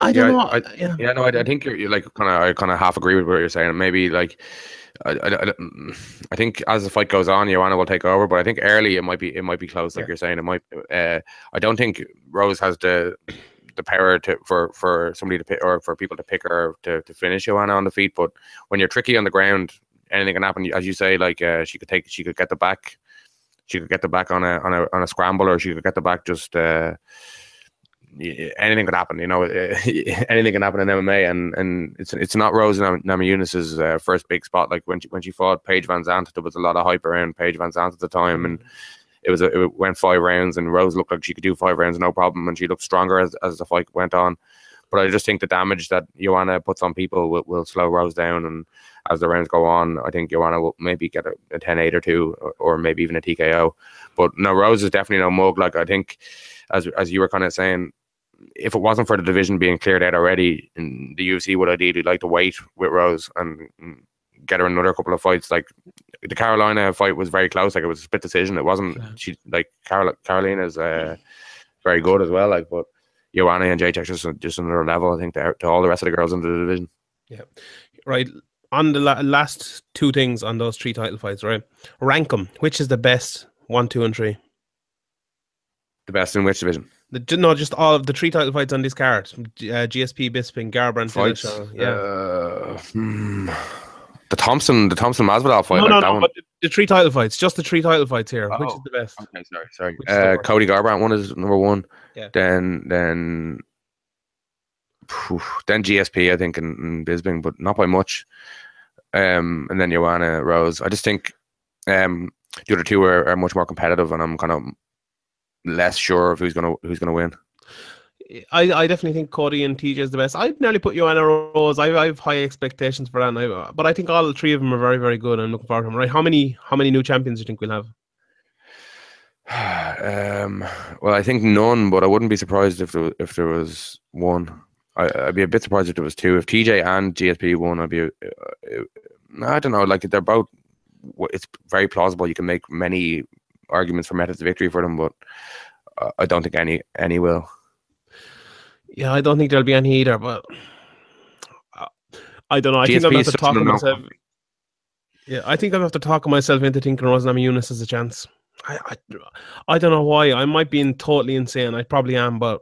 I, don't yeah, know. I, yeah. yeah, no, I, I think you're, you're like kind of I kind of half agree with what you're saying. Maybe like I, I, I, think as the fight goes on, Joanna will take over, but I think early it might be it might be close, like yeah. you're saying. It might. Uh, I don't think Rose has the the power to for for somebody to pick or for people to pick her to, to finish Joanna on the feet. But when you're tricky on the ground, anything can happen. As you say, like uh, she could take, she could get the back, she could get the back on a on a on a scramble, or she could get the back just. Uh, anything could happen. You know, anything can happen in MMA, and and it's it's not Rose Namajunas' uh, first big spot. Like when she when she fought Paige VanZant, there was a lot of hype around Paige VanZant at the time, and it was a, it went five rounds, and Rose looked like she could do five rounds no problem, and she looked stronger as as the fight went on. But I just think the damage that Joanna puts on people will, will slow Rose down, and as the rounds go on, I think Joanna will maybe get a, a 10-8 or two, or, or maybe even a TKO. But no, Rose is definitely no mug. Like I think, as as you were kind of saying, if it wasn't for the division being cleared out already, in the UFC would ideally like to wait with Rose and get her another couple of fights. Like the Karolina fight was very close. Like it was a split decision. It wasn't. Yeah. She like Carol, Karolina's uh, very good as well. Like but Joanna and Jacek just just another level. I think to, to all the rest of the girls in the division. Yeah, right. On the la- last two things on those three title fights, right? Rank them. Which is the best? One, two, and three. The best in which division? The, no, just all of the three title fights on this card: uh, GSP, Bisping, Garbrandt, fights. Yeah. Uh, hmm. The Thompson, the Thompson Masvidal fight. No, like no, no. But the, the, three title fights, just the three title fights here. Oh, which is the best? Okay, sorry, sorry. Uh, Cody Garbrandt one is number one. Yeah. Then, then, phew, then GSP, I think, and, and Bisping, but not by much. Um, and then Joanna Rose. I just think um, the other two are, are much more competitive, and I'm kind of less sure of who's gonna who's gonna win. I, I definitely think Cody and TJ is the best. I'd nearly put you Joanna Rose. I, I have high expectations for that, I, but I think all three of them are very very good. I'm looking forward to them. Right? How many how many new champions do you think we'll have? um, well, I think none, but I wouldn't be surprised if there, if there was one. I, would be a bit surprised if there was two. If TJ and GSP won, I'd be. Uh, uh, I don't know. Like they're both. It's very plausible. You can make many arguments for methods of victory for them, but uh, I don't think any any will. Yeah, I don't think there'll be any either. But uh, I don't know. I GSP think I'm going to talk myself. Yeah, I think I'm have to talk myself into thinking Rose Namajunas has a chance. I, I, I don't know why. I might be in totally insane. I probably am, but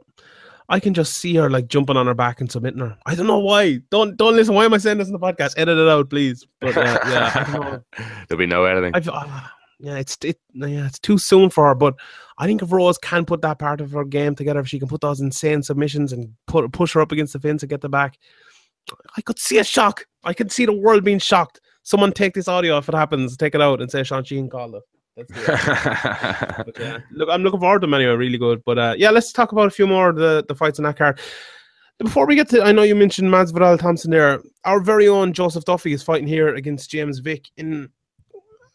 I can just see her like jumping on her back and submitting her. I don't know why. Don't don't listen. Why am I saying this in the podcast? Edit it out, please. But uh, yeah, There'll be no editing. I've, uh, yeah, it's it, yeah, it's too soon for her. But I think if Rose can put that part of her game together, if she can put those insane submissions and put push her up against the fence and get the back, I could see a shock. I could see the world being shocked. Someone take this audio if it happens, take it out and say Sean Sheen called it. but, yeah, look, I'm looking forward to them anyway. Really good. But uh, yeah, let's talk about a few more of the the fights in that card. Before we get to, I know you mentioned Masvidal Thompson there. Our very own Joseph Duffy is fighting here against James Vick. In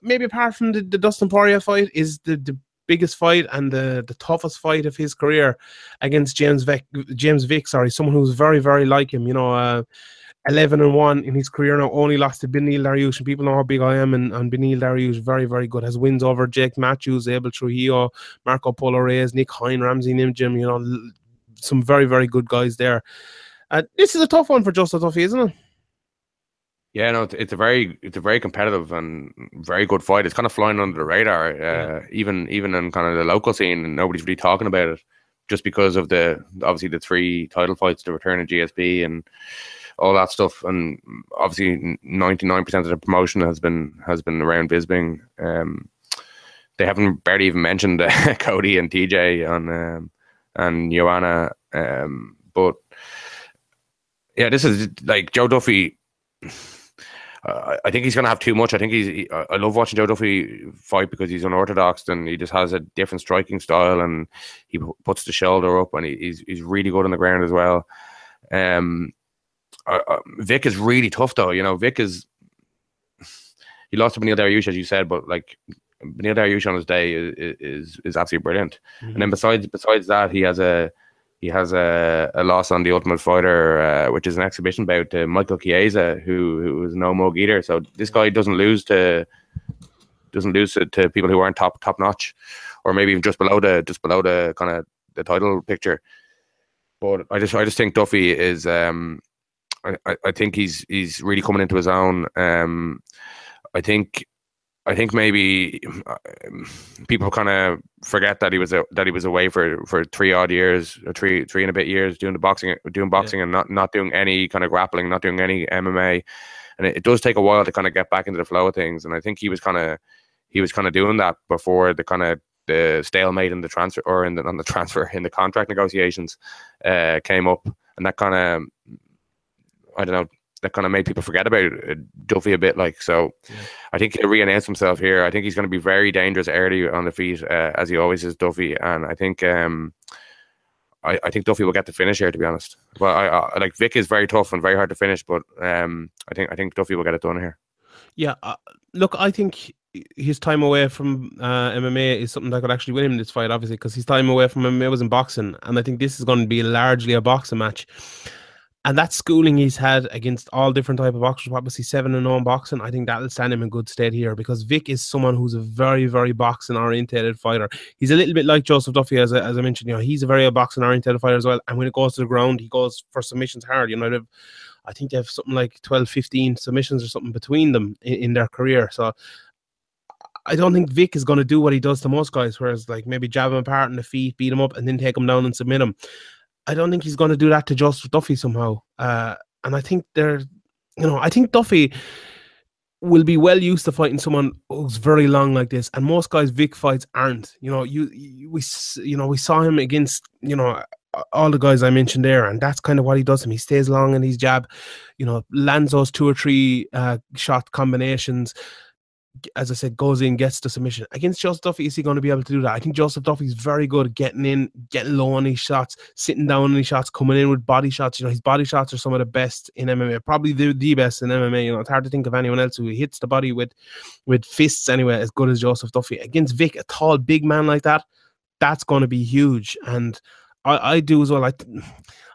maybe apart from the, the Dustin Poirier fight, is the, the biggest fight and the, the toughest fight of his career against James Vick. James Vick, sorry, someone who's very very like him. You know, uh, 11 and 1 in his career now, only lost to Beneil Dariush. And people know how big I am. And, and Beneil Dariush, very, very good. Has wins over Jake Matthews, Abel Trujillo, Marco Polo Reyes, Nick Hein, Ramsey Nijem, you know, some very, very good guys there. Uh, this is a tough one for Joseph Duffy, isn't it? Yeah, no, it's a very it's a very competitive and very good fight. It's kind of flying under the radar, uh, yeah. even even in kind of the local scene, and nobody's really talking about it, just because of the obviously the three title fights, the return of GSP, and all that stuff. And obviously, ninety nine percent of the promotion has been has been around Bisping. Um, they haven't barely even mentioned uh, Cody and TJ on um, and Joanna, um, but yeah, this is like Joe Duffy. Uh, I think he's going to have too much. I think he's. He, I love watching Joe Duffy fight because he's unorthodox and he just has a different striking style and he puts the shoulder up and he, he's he's really good on the ground as well. Um, uh, uh, Vick is really tough though. You know, Vick is he lost to Beneil Dariush as you said, but like Beneil Dariush on his day is is, is absolutely brilliant. Mm-hmm. And then besides besides that, he has a he has a, a loss on the Ultimate Fighter, uh, which is an exhibition bout to Michael Chiesa, who who is no mug either. So this guy doesn't lose to doesn't lose to, to people who aren't top top notch, or maybe even just below the just below the kind of the title picture. But I just I just think Duffy is um I, I think he's he's really coming into his own. Um, I think I think maybe um, people kind of forget that he was a, that he was away for, for three odd years, three three and a bit years doing the boxing, doing boxing, yeah. and not not doing any kind of grappling, not doing any MMA, and it, it, does take a while to kind of get back into the flow of things. And I think he was kind of he was kind of doing that before the kind of the stalemate in the transfer or in the on the transfer in the contract negotiations uh, came up, and that kind of I don't know that kind of made people forget about uh, Duffy a bit. Like so, yeah. I think he'll re-announce himself here. I think he's going to be very dangerous early on the feet, uh, as he always is, Duffy. And I think um, I, I, think Duffy will get the finish here. To be honest, but I, I, like Vick is very tough and very hard to finish. But um, I think I think Duffy will get it done here. Yeah, uh, look, I think his time away from uh, MMA is something that could actually win him this fight, obviously, because his time away from MMA was in boxing, and I think this is going to be largely a boxing match and that schooling he's had against all different type of boxers, obviously seven and oh on boxing, I think that'll stand him in good stead here because Vick is someone who's a very, very boxing orientated fighter. He's a little bit like Joseph Duffy, as as I mentioned. You know, he's a very boxing orientated fighter as well. And when it goes to the ground, he goes for submissions hard. You know, I think they have something like 12, 15 submissions or something between them in, in their career. So I don't think Vick is going to do what he does to most guys, whereas like maybe jab him apart in the feet, beat him up, and then take him down and submit him. I don't think he's going to do that to Joseph Duffy somehow. Uh, and I think they're, you know, I think Duffy will be well used to fighting someone who's very long like this. And most guys Vick fights aren't. You know, you, you we you know we saw him against you know all the guys I mentioned there, and that's kind of what he does. Him, he stays long in his jab, you know, lands those two or three uh, shot combinations as I said, goes in, gets the submission. Against Joseph Duffy, is he going to be able to do that? I think Joseph Duffy is very good getting in, getting low on his shots, sitting down on his shots, coming in with body shots. You know, his body shots are some of the best in MMA, probably the, the best in MMA. You know, it's hard to think of anyone else who hits the body with with fists anyway as good as Joseph Duffy. Against Vick, a tall, big man like that, that's going to be huge. And I, I do as well. I,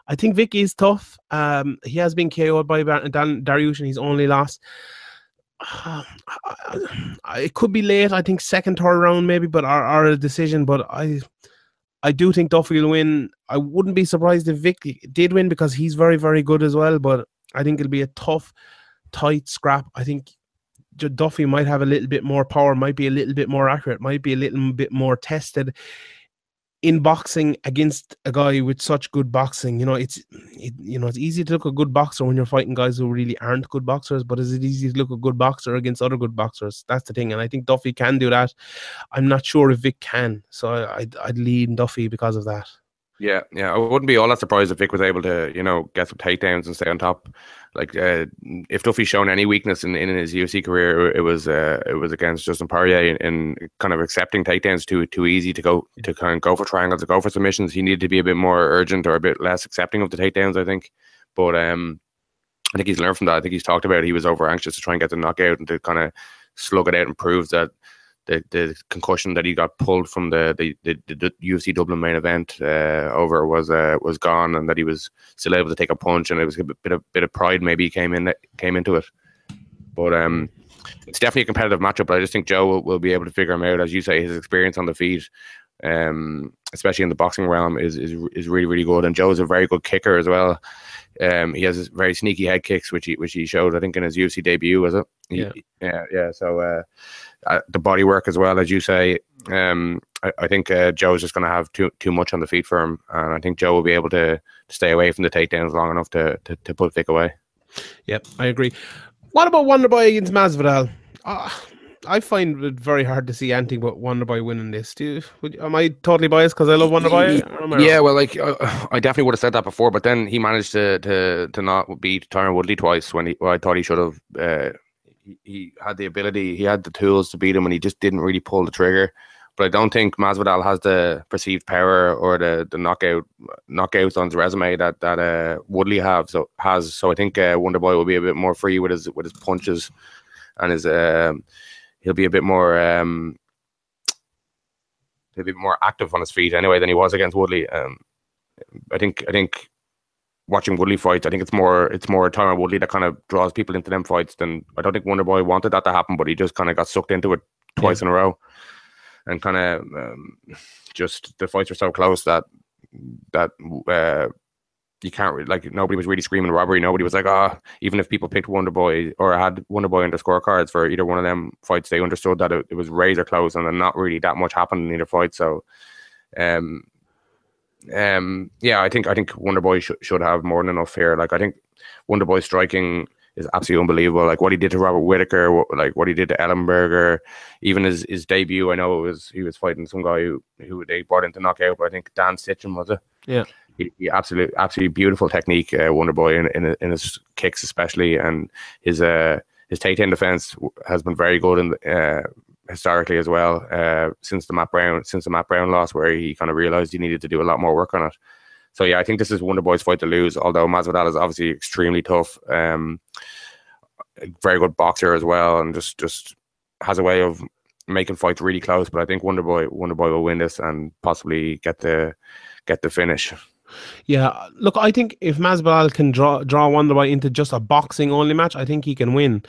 I think Vick is tough. Um, he has been KO'd by Dan Dariush and he's only lost. it could be late. I think second, third round maybe, but our, our decision. But I, I do think Duffy will win. I wouldn't be surprised if Vick did win because he's very, very good as well. But I think it'll be a tough, tight scrap. I think Duffy might have a little bit more power, might be a little bit more accurate, might be a little bit more tested in boxing against a guy with such good boxing, you know, it's it, you know it's easy to look a good boxer when you're fighting guys who really aren't good boxers. But is it easy to look a good boxer against other good boxers? That's the thing, and I think Duffy can do that. I'm not sure if Vick can, so I, I'd, I'd lean Duffy because of that. Yeah, yeah. I wouldn't be all that surprised if Vick was able to, you know, get some takedowns and stay on top. Like, uh, if Duffy's shown any weakness in, in his UFC career, it was uh, it was against Dustin Poirier in, in kind of accepting takedowns too too easy to go to kind of go for triangles, to go for submissions. He needed to be a bit more urgent or a bit less accepting of the takedowns, I think. But um, I think he's learned from that. I think he's talked about it. he was over anxious to try and get the knockout and to kind of slug it out and prove that the, the concussion that he got pulled from the the, the, the UFC Dublin main event uh, over was uh, was gone, and that he was still able to take a punch, and it was a bit of bit of pride maybe came in came into it. But um, it's definitely a competitive matchup. But I just think Joe will, will be able to figure him out, as you say, his experience on the feet. Um, especially in the boxing realm, is, is is really really good. And Joe's a very good kicker as well. Um, he has very sneaky head kicks, which he which he showed, I think, in his UFC debut, was it? Yeah, yeah, yeah. So uh, uh, the body work as well as you say. Um, I, I think uh, Joe's just going to have too too much on the feet for him, and I think Joe will be able to, to stay away from the takedowns long enough to to, to put Vick away. Yep, I agree. What about Wonderboy against Masvidal? Uh, I find it very hard to see anything but Wonderboy winning this. Do you? Would, am I totally biased because I love Wonderboy? Yeah, well, like uh, I definitely would have said that before, but then he managed to to to not beat Tyron Woodley twice when he. Well, I thought he should have. Uh, he, had the ability, he had the tools to beat him, and he just didn't really pull the trigger. But I don't think Masvidal has the perceived power or the, the knockout knockouts on his resume that that uh, Woodley have so has. So I think uh, Wonderboy will be a bit more free with his with his punches and his. Uh, he'll be a bit more. Um, he'll be more active on his feet anyway than he was against Woodley. Um, I think I think watching Woodley fights, I think it's more it's more Tyron Woodley that kind of draws people into them fights than I don't think Wonderboy wanted that to happen, but he just kind of got sucked into it twice yeah. in a row, and kind of um, just the fights were so close that that uh, you can't like nobody was really screaming robbery. Nobody was like, ah, oh, even if people picked Wonderboy or had Wonderboy in the scorecards for either one of them fights, they understood that it, it was razor close and then not really that much happened in either fight. So, um, um, yeah, I think I think Wonderboy sh- should have more than enough here. Like I think Wonder Boy striking is absolutely unbelievable. Like what he did to Robert Whitaker, what, like what he did to Ellenberger, even his, his debut. I know it was he was fighting some guy who, who they brought in to knock out, but I think Dan Stittgen was it. Yeah, he, he absolutely absolutely beautiful technique, uh, Wonderboy in, in in his kicks especially, and his uh his takedown defense has been very good in uh, historically as well uh, since the Matt Brown since the Matt Brown loss, where he kind of realized he needed to do a lot more work on it. So yeah, I think this is Wonderboy's fight to lose. Although Masvidal is obviously extremely tough, um, very good boxer as well, and just just has a way of making fights really close. But I think Wonderboy Wonderboy will win this and possibly get the get the finish. Yeah, look, I think if Masvidal can draw draw Wonderboy into just a boxing only match, I think he can win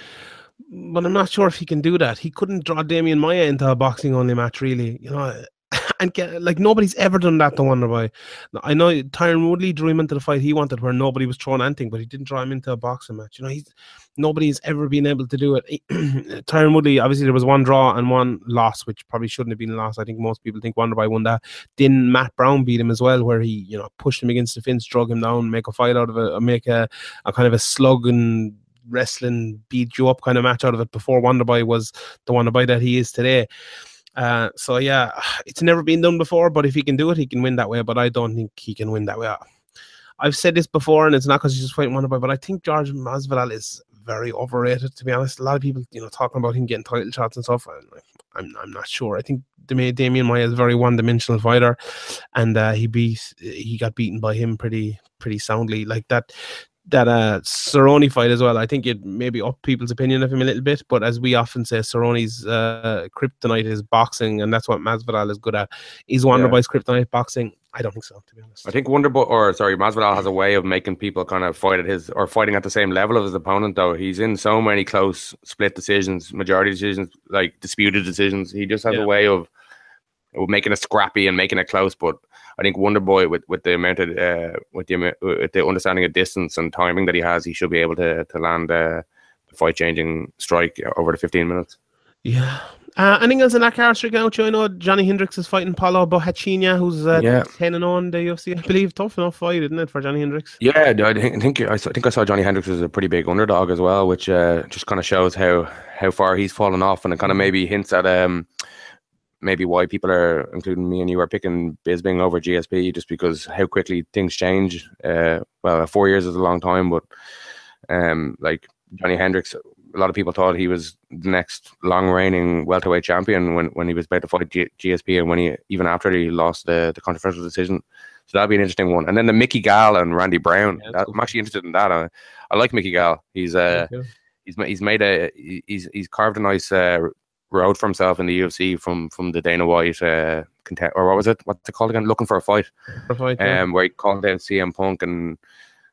but I'm not sure if he can do that. He couldn't draw Demian Maia into a boxing only match, really. You know, and get like nobody's ever done that to Wonderboy. I know Tyron Woodley drew him into the fight he wanted, where nobody was throwing anything, but he didn't draw him into a boxing match. You know, he's nobody's ever been able to do it. Tyron Woodley, obviously, there was one draw and one loss, which probably shouldn't have been a loss. I think most people think Wonderboy won that. Then Matt Brown beat him as well, where he you know pushed him against the fence, drug him down, make a fight out of it, make a, a kind of a slug and wrestling beat you up kind of match out of it before Wonderboy was the Wonderboy that he is today. Uh, so yeah, it's never been done before, but if he can do it, he can win that way. But I don't think he can win that way. I've said this before, and it's not because he's just fighting Wonderboy, but I think George Masvidal is very overrated. To be honest, a lot of people, you know, talking about him getting title shots and stuff. And I'm, I'm not sure. I think Demian Maia is a very one-dimensional fighter, and uh, he beat, he got beaten by him pretty, pretty soundly. Like that, that uh Cerrone fight as well. I think it maybe up people's opinion of him a little bit, but as we often say, Cerrone's uh, kryptonite is boxing, and that's what Masvidal is good at. Is Wonderboy's yeah. kryptonite boxing? I don't think so, to be honest. I think Wonderboy, or sorry, Masvidal has a way of making people kind of fight at his or fighting at the same level of his opponent. Though he's in so many close split decisions, majority decisions, like disputed decisions. He just has yeah. a way of, of making it scrappy and making it close, but I think Wonderboy with with the amount of uh, with the with the understanding of distance and timing that he has, he should be able to to land a fight changing strike over the 15 minutes. Yeah. Uh, anything else in that card streak out? I know Johnny Hendricks is fighting Paulo Borrachinha, who's uh, yeah. 10 and on the UFC. I believe tough enough fight, isn't it, for Johnny Hendricks? Yeah, I think I think I, think I saw Johnny Hendricks as a pretty big underdog as well, which uh, just kind of shows how how far he's fallen off, and it kind of maybe hints at um maybe why people are, including me and you, are picking Bisping over GSP just because how quickly things change. Uh, well, four years is a long time, but um, like Johnny Hendricks, a lot of people thought he was the next long reigning welterweight champion when, when he was about to fight G- GSP and when he even after he lost the, the controversial decision. So that'd be an interesting one. And then the Mickey Gall and Randy Brown. Yeah, that, cool. I'm actually interested in that. I, I like Mickey Gall. He's uh he's he's made a he's he's carved a nice uh, road for himself in the UFC from from the Dana White uh content or what was it? What's it called again? Looking for a fight. For a fight, yeah. Um, where he called down CM Punk and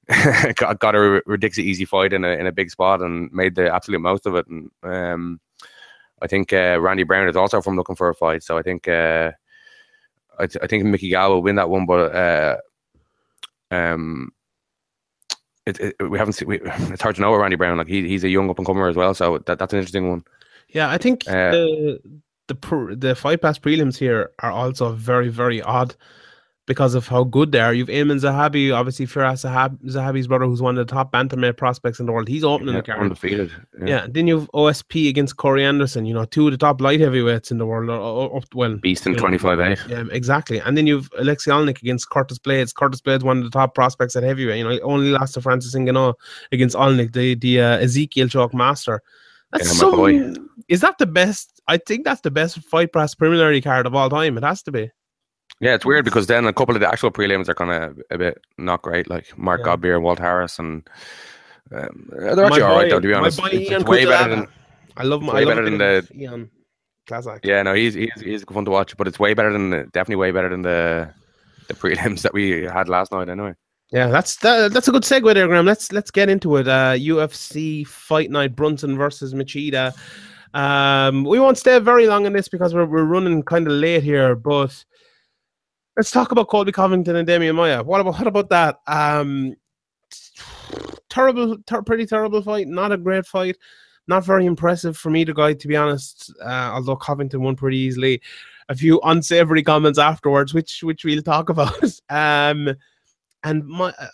got, got a ri- ridiculously easy fight in a in a big spot and made the absolute most of it. And um, I think uh, Randy Brown is also from looking for a fight. So I think uh, I, th- I think Mickey Gall will win that one, but uh, um. It, it, we haven't seen. We, it's hard to know Randy Brown. Like he, he's a young up and comer as well, so that, that's an interesting one. Yeah, I think Uh, the the the fight pass prelims here are also very very odd because of how good they are. You've Aiemann Zahabi, obviously Firas Zahab- Zahabi's brother, who's one of the top bantamweight prospects in the world. He's opening Yeah, the card. undefeated. Yeah. then you've OSP against Corey Anderson. You know, two of the top light heavyweights in the world. Or, or, well, beast in twenty five eight. Yeah, exactly. And then you've Alexei Oleinik against Curtis Blaydes. Curtis Blaydes, one of the top prospects at heavyweight. You know, only lost to Francis Ngannou against Oleinik, the the uh, Ezekiel Choke Master. That's Yeah, my some, boy. Is that the best? I think that's the best fight pass preliminary card of all time. It has to be. Yeah, it's weird because then a couple of the actual prelims are kind of a bit not great, like Mark Yeah. Godbeer, Walt Harris, and um, they're actually all right though. To be honest, my boy It's- Ian it's way better than I love my. way I love better than the Ian. Class act. yeah, no, he's he's he's fun to watch, but it's way better than the, definitely way better than the the prelims that we had last night. Anyway, Yeah, that's that, that's a good segue there, Graham. Let's let's get into it. Uh, UFC Fight Night: Brunson versus Machida. Um, we won't stay very long in this because we're we're running kind of late here, but let's talk about Colby Covington and Demian Maia. What about what about that? Um, terrible, ter- pretty terrible fight. Not a great fight. Not very impressive from either guy, to be honest. Uh, although Covington won pretty easily. A few unsavory comments afterwards, which which we'll talk about. um, and my. Uh,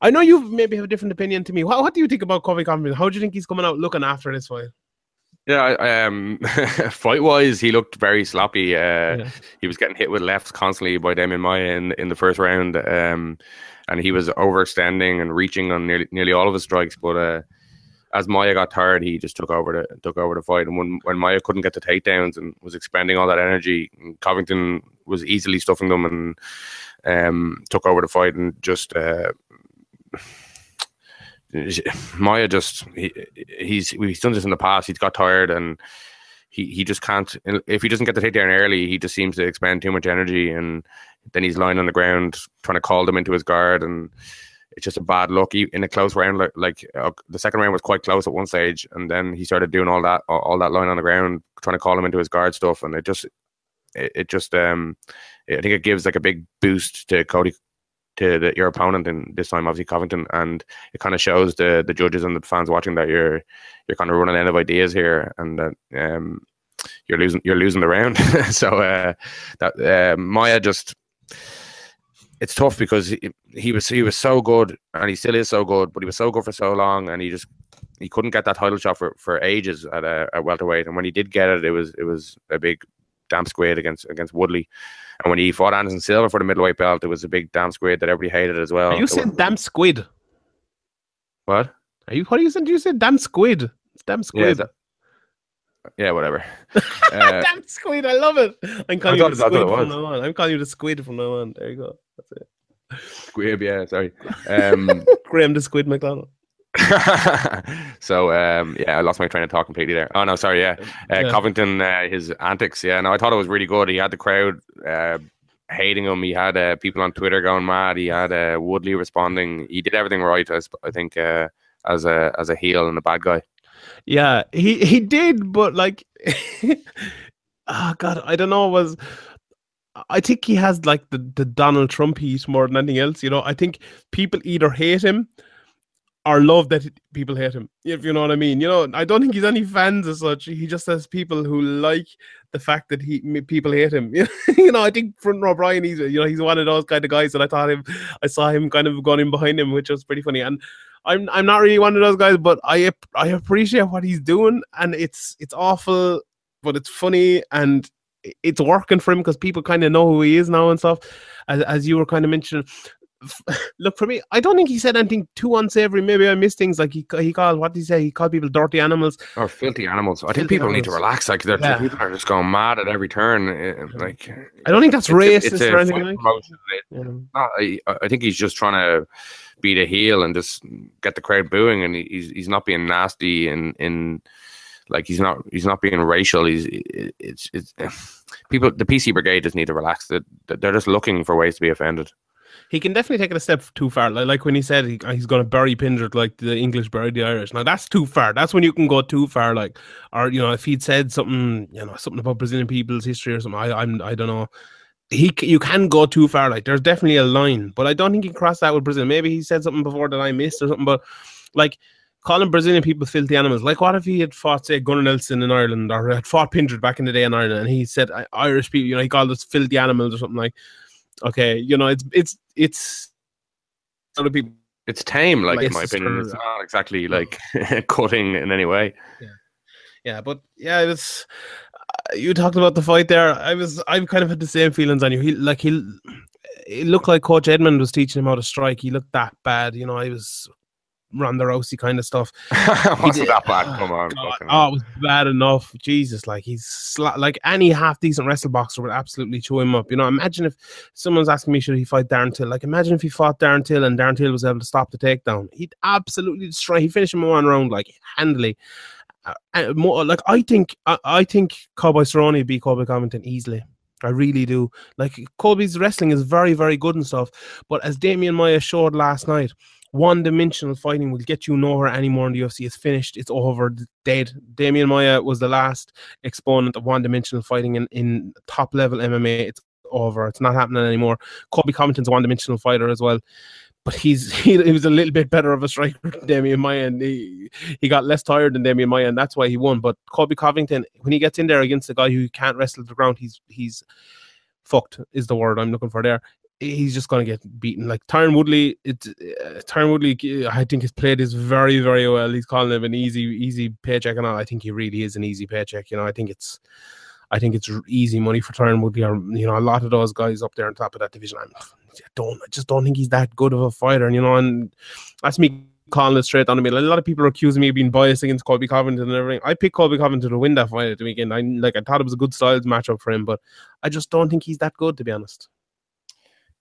I know you maybe have a different opinion to me. What, what do you think about Covington? How do you think he's coming out looking after this fight? yeah, um, fight wise, he looked very sloppy. Uh, Yeah. He was getting hit with lefts constantly by Demian Maia in in the first round, um, and he was overstanding and reaching on nearly nearly all of his strikes, but. Uh, as Maia got tired, he just took over the took over the fight. And when, when Maia couldn't get the takedowns and was expending all that energy, Covington was easily stuffing them and um, took over the fight and just uh, Maia just he, he's we've done this in the past. He's got tired and he, he just can't. If he doesn't get the takedown early, he just seems to expend too much energy and then he's lying on the ground trying to call them into his guard and it's just a bad look in a close round. Like, like uh, the second round was quite close at one stage, and then he started doing all that, all, all that lying on the ground, trying to call him into his guard stuff, and it just, it, it just, um, I think it gives like a big boost to Cody, to the, your opponent, and this time obviously Covington, and it kind of shows the the judges and the fans watching that you're you're kind of running out of ideas here, and that um, you're losing you're losing the round. so uh, that uh, Maia just it's tough because he, he was he was so good and he still is so good, but he was so good for so long and he just he couldn't get that title shot for, for ages at a at welterweight. And when he did get it, it was it was a big damn squid against against Woodley. And when he fought Anderson Silva for the middleweight belt, it was a big damn squid that everybody hated as well. Are you saying damn squid? what? Are you? What are you saying? Did you say damn squid? It's damn squid. that- yeah, whatever. Uh, damn squid. I love it. I'm calling you the squid from now on. I'm calling you the squid from now on. There you go. That's it. squib, yeah, sorry. Um, Graham the Squid McDonald. so um, yeah, I lost my train of thought completely there. Oh no, sorry, yeah, uh, Yeah. Covington, uh, his antics, yeah. No, I thought it was really good. He had the crowd uh, hating him. He had uh, people on Twitter going mad. He had uh, Woodley responding. He did everything right. I, sp- I think uh, as a as a heel and a bad guy. Yeah, he he did, but like, oh god, I don't know. Was I think he has like the the Donald Trump heat more than anything else. You know, I think people either hate him or love that people hate him. If you know what I mean. You know, I don't think he's any fans as such. He just has people who like the fact that he people hate him. you know, I think Front Row Brian, he's you know he's one of those kind of guys that I thought him. I saw him kind of going in behind him, which was pretty funny. And I'm I'm not really one of those guys, but I I appreciate what he's doing, and it's it's awful but it's funny and it's working for him because people kind of know who he is now and stuff. As, as you were kind of mentioning, look for me. I don't think he said anything too unsavory. Maybe I missed things like he he called what did he say? He called people dirty animals or filthy animals. I Filthy think people need to relax. Like they're, Yeah. people are just going mad at every turn. uh, Like I don't think that's a- racist a or anything like. It- You not, I, I think he's just trying to beat a heel and just get the crowd booing, and he's he's not being nasty and in like he's not he's not being racial. He's it's it's people. The PC brigade just need to relax. That they're just looking for ways to be offended. He can definitely take it a step too far. Like, when he said he, he's going to bury Pendred like the English buried the Irish. Now that's too far. That's when you can go too far. Like, or you know, if he'd said something, you know, something about Brazilian people's history or something, I, I'm, I don't know. He, you can go too far. Like, there's definitely a line, but I don't think he crossed that with Brazil. Maybe he said something before that I missed or something. But like, calling Brazilian people filthy animals. Like, what if he had fought, say, Gunnar Nelson in Ireland or had fought Pendred back in the day in Ireland, and he said Irish people, you know, he called us filthy animals or something like. Okay, you know, it's it's it's other people. It's tame, like, Like, in my opinion. It's not exactly like cutting in any way. Yeah. yeah, but yeah, it was. Uh, you talked about the fight there. I was. I've kind of had the same feelings on you. He like he. It looked like Coach Edmond was teaching him how to strike. He looked that bad. You know, I was Ronda Rousey kind of stuff. Wasn't that bad? Come on. God, oh, it was bad enough. Jesus, like he's sla- like any half decent wrestle boxer would absolutely chew him up. You know, imagine if someone's asking me should he fight Darren Till. Like, imagine if he fought Darren Till and Darren Till was able to stop the takedown. He'd absolutely destroy. He finished him one round like handily. Uh, more like I think I, I think Cowboy Cerrone beat Colby Covington easily. I really do. Like Colby's wrestling is very, very good and stuff. But as Demian Maia showed last night, one dimensional fighting will get you nowhere anymore in the UFC. It's finished. It's over. Dead. Demian Maia was the last exponent of one dimensional fighting in, in top level MMA. It's over. It's not happening anymore. Colby Covington's a one dimensional fighter as well. But he's he, he was a little bit better of a striker than Demian Maia, and he, he got less tired than Demian Maia, and that's why he won. But Colby Covington, when he gets in there against a guy who can't wrestle the ground, he's he's fucked is the word I'm looking for there. He's just going to get beaten. Like Tyron Woodley, it uh, Tyron Woodley, uh, I think has played this very very well. He's calling him an easy easy paycheck, and all. I think he really is an easy paycheck. You know, I think it's. I think it's easy money for Tyron Woodley, or you know, a lot of those guys up there on top of that division. I'm, I don't, I just don't think he's that good of a fighter, and you know, and that's me calling it straight on the middle. A lot of people are accusing me of being biased against Colby Covington and everything. I picked Colby Covington to win that fight at the weekend. I like, I thought it was a good styles matchup for him, but I just don't think he's that good, to be honest.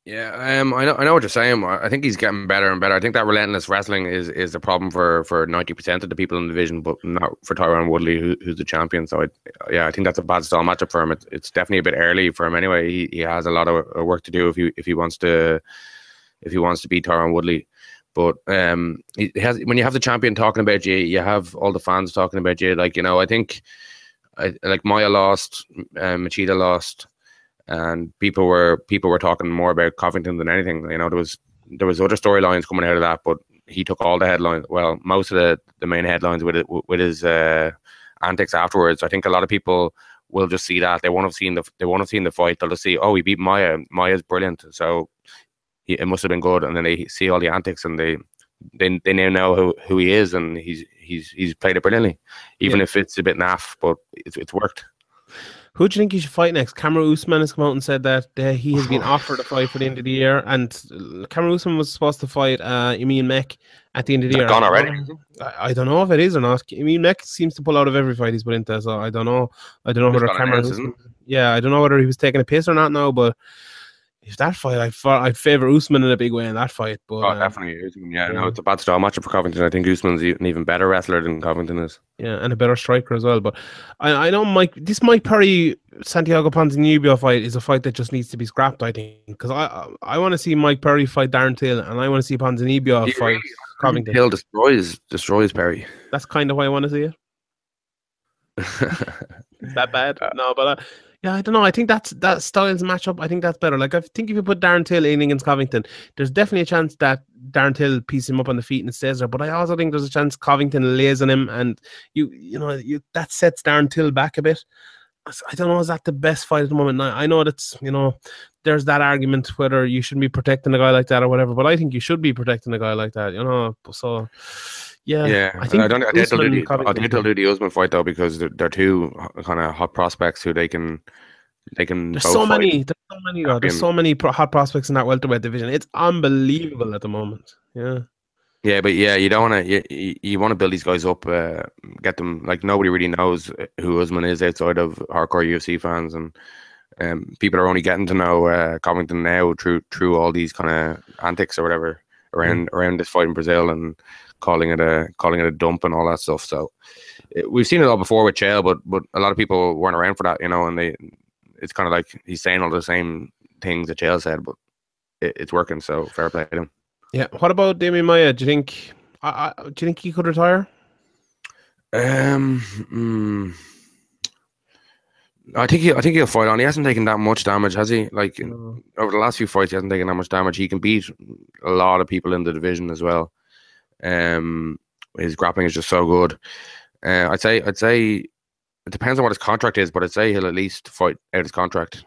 Yeah, um, I know, I know what you're saying. I think he's getting better and better. I think that relentless wrestling is is the problem for for ninety percent of the people in the division, but not for Tyron Woodley, who, who's the champion. So, I, yeah, I think that's a bad style matchup for him. It's, it's definitely a bit early for him anyway. He, he has a lot of work to do if he if he wants to if he wants to beat Tyron Woodley. But um, he has when you have the champion talking about you, you have all the fans talking about you. Like you know, I think I, like Maia lost, uh, Machida lost and people were people were talking more about Covington than anything. You know, there was there was other storylines coming out of that, but he took all the headlines. Well, most of the the main headlines with it with his uh, antics afterwards. I think a lot of people will just see that they won't have seen the they won't have seen the fight. They'll just see, oh, he beat Maia. Maia's brilliant, so he, it must have been good. And then they see all the antics and they. They, they now know who, who he is and he's he's he's played it brilliantly, even Yeah. if it's a bit naff, but it's it's worked. Who do you think he should fight next? Kamaru Usman has come out and said that uh, he has been offered a fight for the end of the year, and uh, Kamaru Usman was supposed to fight uh, Meek at the end of the year. gone already? I, I don't know if it is or not. Emil Meek seems to pull out of every fight he's put into, so I don't know. I don't know Just whether isn't yeah, I don't know whether he was taking a piss or not now, but if that fight, I'd, I'd favor Usman in a big way in that fight. But Oh, um, definitely. Usman, Yeah, no, yeah. it's a bad style matchup for Covington. I think Usman's an even better wrestler than Covington is. Yeah, and a better striker as well. But I, I know Mike. This Mike Perry Santiago Ponzinibbio fight is a fight that just needs to be scrapped. I think because I I, I want to see Mike Perry fight Darren Till, and I want to see Ponzinibbio He fight Covington. Hill destroys destroys Perry. That's kind of why I want to see it. Is that bad? no, but uh, yeah, I don't know. I think that's that styles matchup. I think that's better. Like I think if you put Darren Till in against Covington, there's definitely a chance that Darren Till pieces him up on the feet and stays there. But I also think there's a chance Covington lays on him, and you you know you that sets Darren Till back a bit. I don't know. Is that the best fight at the moment? I know that's you know there's that argument whether you shouldn't be protecting a guy like that or whatever. But I think you should be protecting a guy like that. You know, so Yeah, Yeah, I think I don't. I Usman the, I they'll do the Usman fight though because they're, they're two kind of hot prospects who they can they can. There's so fight. many. There's so many. though. There's so many hot prospects in that welterweight division. It's unbelievable at the moment. Yeah. Yeah, but yeah, you don't want to. You, you, want to build these guys up, uh, get them like nobody really knows who Usman is outside of hardcore UFC fans, and um, people are only getting to know uh, Covington now through through all these kind of antics or whatever around around this fight in Brazil and calling it a calling it a dump and all that stuff. So it, we've seen it all before with Chael, but but a lot of people weren't around for that, you know, and they it's kind of like he's saying all the same things that Chael said, but it, it's working. So fair play to him. Yeah. What about Demian Maia? Do you think? I, I, do you think he could retire? Um, mm, I think he, I think he'll fight on. He hasn't taken that much damage, has he? Like No. over the last few fights, he hasn't taken that much damage. He can beat a lot of people in the division as well. Um, his grappling is just so good. Uh, I'd say, I'd say, it depends on what his contract is, but I'd say he'll at least fight out his contract.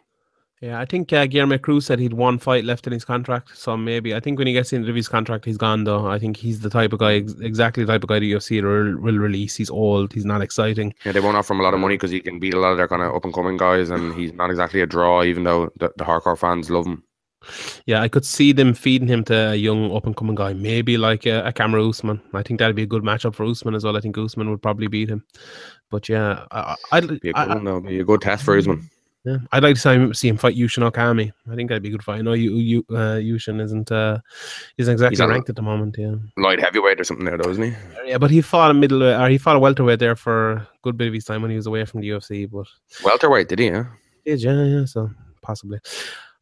Yeah, I think uh, Guillermo Cruz said he'd one fight left in his contract. So maybe I think when he gets into his contract, he's gone. Though I think he's the type of guy, ex- exactly the type of guy the UFC will, will release. He's old. He's not exciting. Yeah, they won't offer him a lot of money because he can beat a lot of their kind of up and coming guys, and he's not exactly a draw, even though the, the hardcore fans love him. Yeah, I could see them feeding him to a young up and coming guy, maybe like a, a Kamaru Usman. I think that'd be a good matchup for Usman as well. I think Usman would probably beat him. But yeah, I, I- I'd Be a I- good one, though. Be a good test for Usman. Yeah, I'd like to see him, see him fight Yushin Okami. I think that'd be a good fight. I know you, you uh, Yushin isn't uh, isn't exactly He's ranked at the moment. Yeah, Light heavyweight or something there, though, isn't he? yeah, but he fought a middle or he fought a welterweight there for a good bit of his time when he was away from the UFC. But Welterweight, did he? Yeah. did yeah, yeah, so possibly.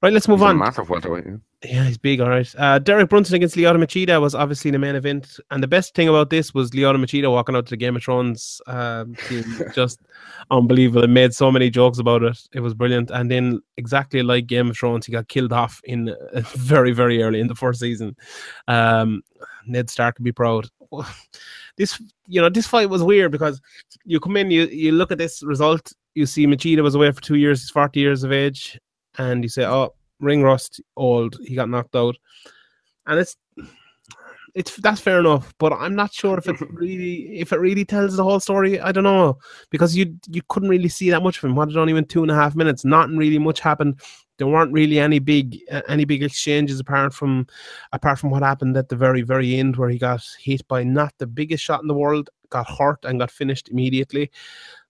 Right, let's move He's on. massive welterweight. Yeah. Yeah, he's big, all right. Uh, Derek Brunson against Lyoto Machida was obviously the main event, and the best thing about this was Lyoto Machida walking out to the Game of Thrones um, team, just unbelievable. It made so many jokes about it. It was brilliant, and then exactly like Game of Thrones, he got killed off in uh, very, very early in the first season. Um, Ned Stark could be proud. This, you know, this fight was weird because you come in, you you look at this result, you see Machida was away for two years, he's forty years of age, and you say, oh ring rust, old. He got knocked out, and it's it's that's fair enough. But I'm not sure if it really if it really tells the whole story. I don't know because you you couldn't really see that much of him. What did only went two and a half minutes. Not really much happened. There weren't really any big uh, any big exchanges apart from apart from what happened at the very very end where he got hit by not the biggest shot in the world, got hurt and got finished immediately.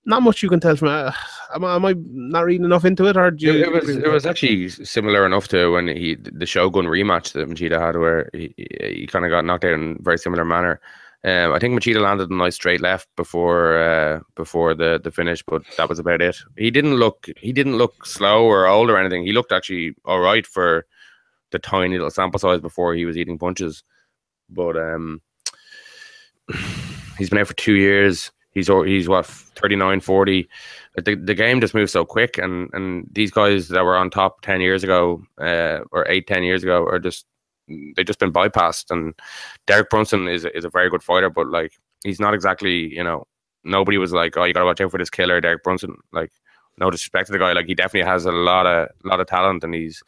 Not much you can tell from. Uh, am, I, am I not reading enough into it, or do you? It, it was it was actually similar enough to when he the Shogun rematch that Machida had, where he, he, he kind of got knocked out in a very similar manner. Um, I think Machida landed a nice straight left before uh, before the, the finish, but that was about it. He didn't look he didn't look slow or old or anything. He looked actually all right for the tiny little sample size before he was eating punches. But um, he's been out for two years. He's he's what 39, 40. Like, The, the game just moves so quick, and, and these guys that were on top ten years ago, uh, or eight, ten years ago, are just they've just been bypassed. And Derek Brunson is is a very good fighter, but like he's not exactly you know nobody was like oh you gotta watch out for this killer Derek Brunson. Like no disrespect to the guy, like he definitely has a lot of lot of talent, and he's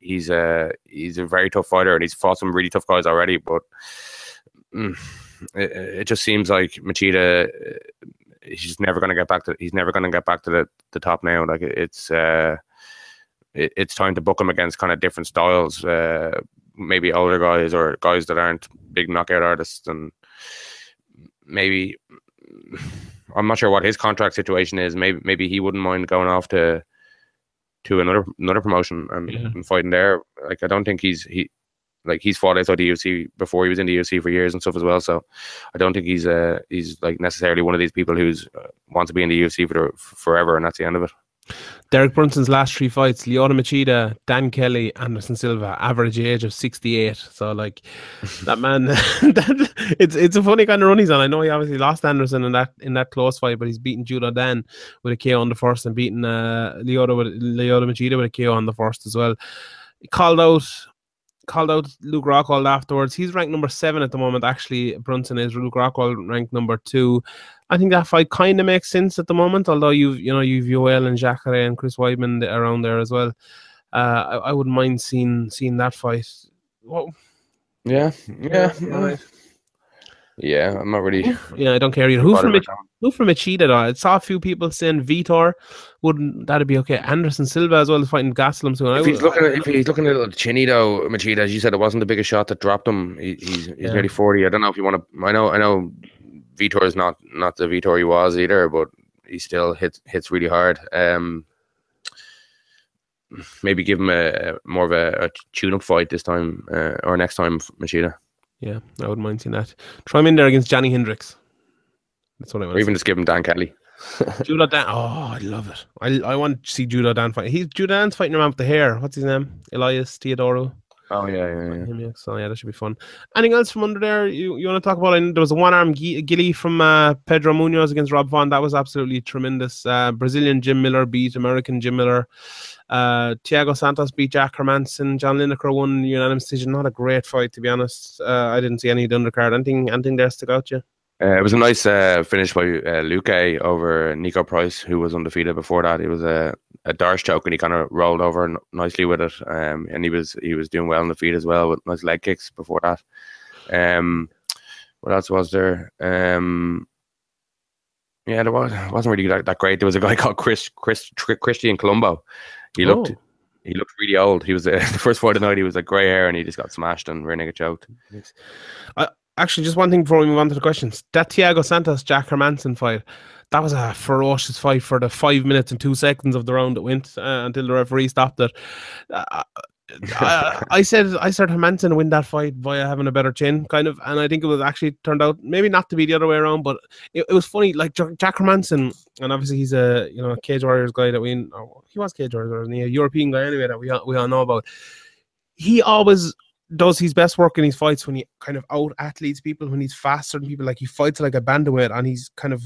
he's a he's a very tough fighter, and he's fought some really tough guys already, but. Mm, it, it just seems like Machida uh, he's never going to get back to he's never going to get back to the, the top now. Like it's uh it, it's time to book him against kind of different styles uh maybe older guys or guys that aren't big knockout artists and maybe I'm not sure what his contract situation is. Maybe maybe he wouldn't mind going off to to another another promotion and, Yeah. and fighting there. Like I don't think he's he like he's fought outside the UFC before he was in the UFC for years and stuff as well. So I don't think he's uh he's like necessarily one of these people who's uh, wants to be in the UFC for the, forever and that's the end of it. Derek Brunson's last three fights: Lyoto Machida, Dan Kelly, Anderson Silva. Average age of sixty-eight. So like that man, that, it's it's a funny kind of run he's on. I know he obviously lost Anderson in that in that close fight, but he's beaten Judo Dan with a KO on the first and beaten uh, Lyoto with Lyoto Machida with a KO on the first as well. He called out called out Luke Rockhold afterwards. He's ranked number seven at the moment. Actually, Brunson is Luke Rockhold ranked number two. I think that fight kind of makes sense at the moment. Although you've you know you've Yoel and Jacare and Chris Weidman around there as well. Uh, I, I wouldn't mind seeing seeing that fight. Well, Yeah, yeah. alright. Yeah, I'm not really. Yeah, I don't care either. Who from bothered it? with that. Who from Machida? though? I saw a few people saying Vitor. Wouldn't that'd be okay? Anderson Silva as well fighting Gastelum soon. I If he's would- looking, at, if he's looking a little chinny though, Machida, as you said, it wasn't the biggest shot that dropped him. He, he's he's Yeah. nearly forty. I don't know if you want to. I know, I know, Vitor is not not the Vitor he was either, but he still hits hits really hard. Um, maybe give him a, a more of a, a tune-up fight this time uh, or next time, Machida, yeah, I wouldn't mind seeing that. Try him in there against Johnny Hendricks. That's what I want. or even just give him Dan Kelly. Judo Dan. Oh, I love it. I I want to see Judo Dan fight. He's Judo Dan's fighting around with the hair. What's his name? Elias Theodorou. Oh yeah, yeah, yeah. Him, yeah. So yeah, that should be fun. Anything else from under there you, you want to talk about? And there was a one arm gilly from uh, Pedro Munhoz against Rob Font. That was absolutely tremendous. Uh, Brazilian Jim Miller beat American Jim Miller. Uh, Thiago Santos beat Jack Hermansson. John Lineker won unanimous decision. Not a great fight to be honest. Uh, I didn't see any of the undercard. Anything anything there stick out to you? Uh, it was a nice uh, finish by uh, Luque over Niko Price, who was undefeated before that. It was a, a Darce choke, and he kind of rolled over n- nicely with it. Um, and he was he was doing well on the feet as well with nice leg kicks before that. Um, what else was there? Um, yeah, there was wasn't really that, that great. There was a guy called Chris Chris Tr- Christian Colombo. He looked Oh. he looked really old. He was uh, the first fight of the night. He was like grey hair, and he just got smashed and rear naked choked. Actually, just one thing before we move on to the questions. That Thiago Santos Jack Hermansson fight, that was a ferocious fight for the five minutes and two seconds of the round that went uh, until the referee stopped it. Uh, I, I said I said Hermansson win that fight via having a better chin, kind of, and I think it was actually turned out maybe not to be the other way around, but it, it was funny. Like Jack Jack Hermansson, and obviously he's a you know a Cage Warriors guy that we oh, he was Cage Warriors, wasn't he? A European guy anyway that we all, we all know about. He always does his best work in his fights when he kind of out athletes people, when he's faster than people. Like he fights like a bantamweight, and he's kind of,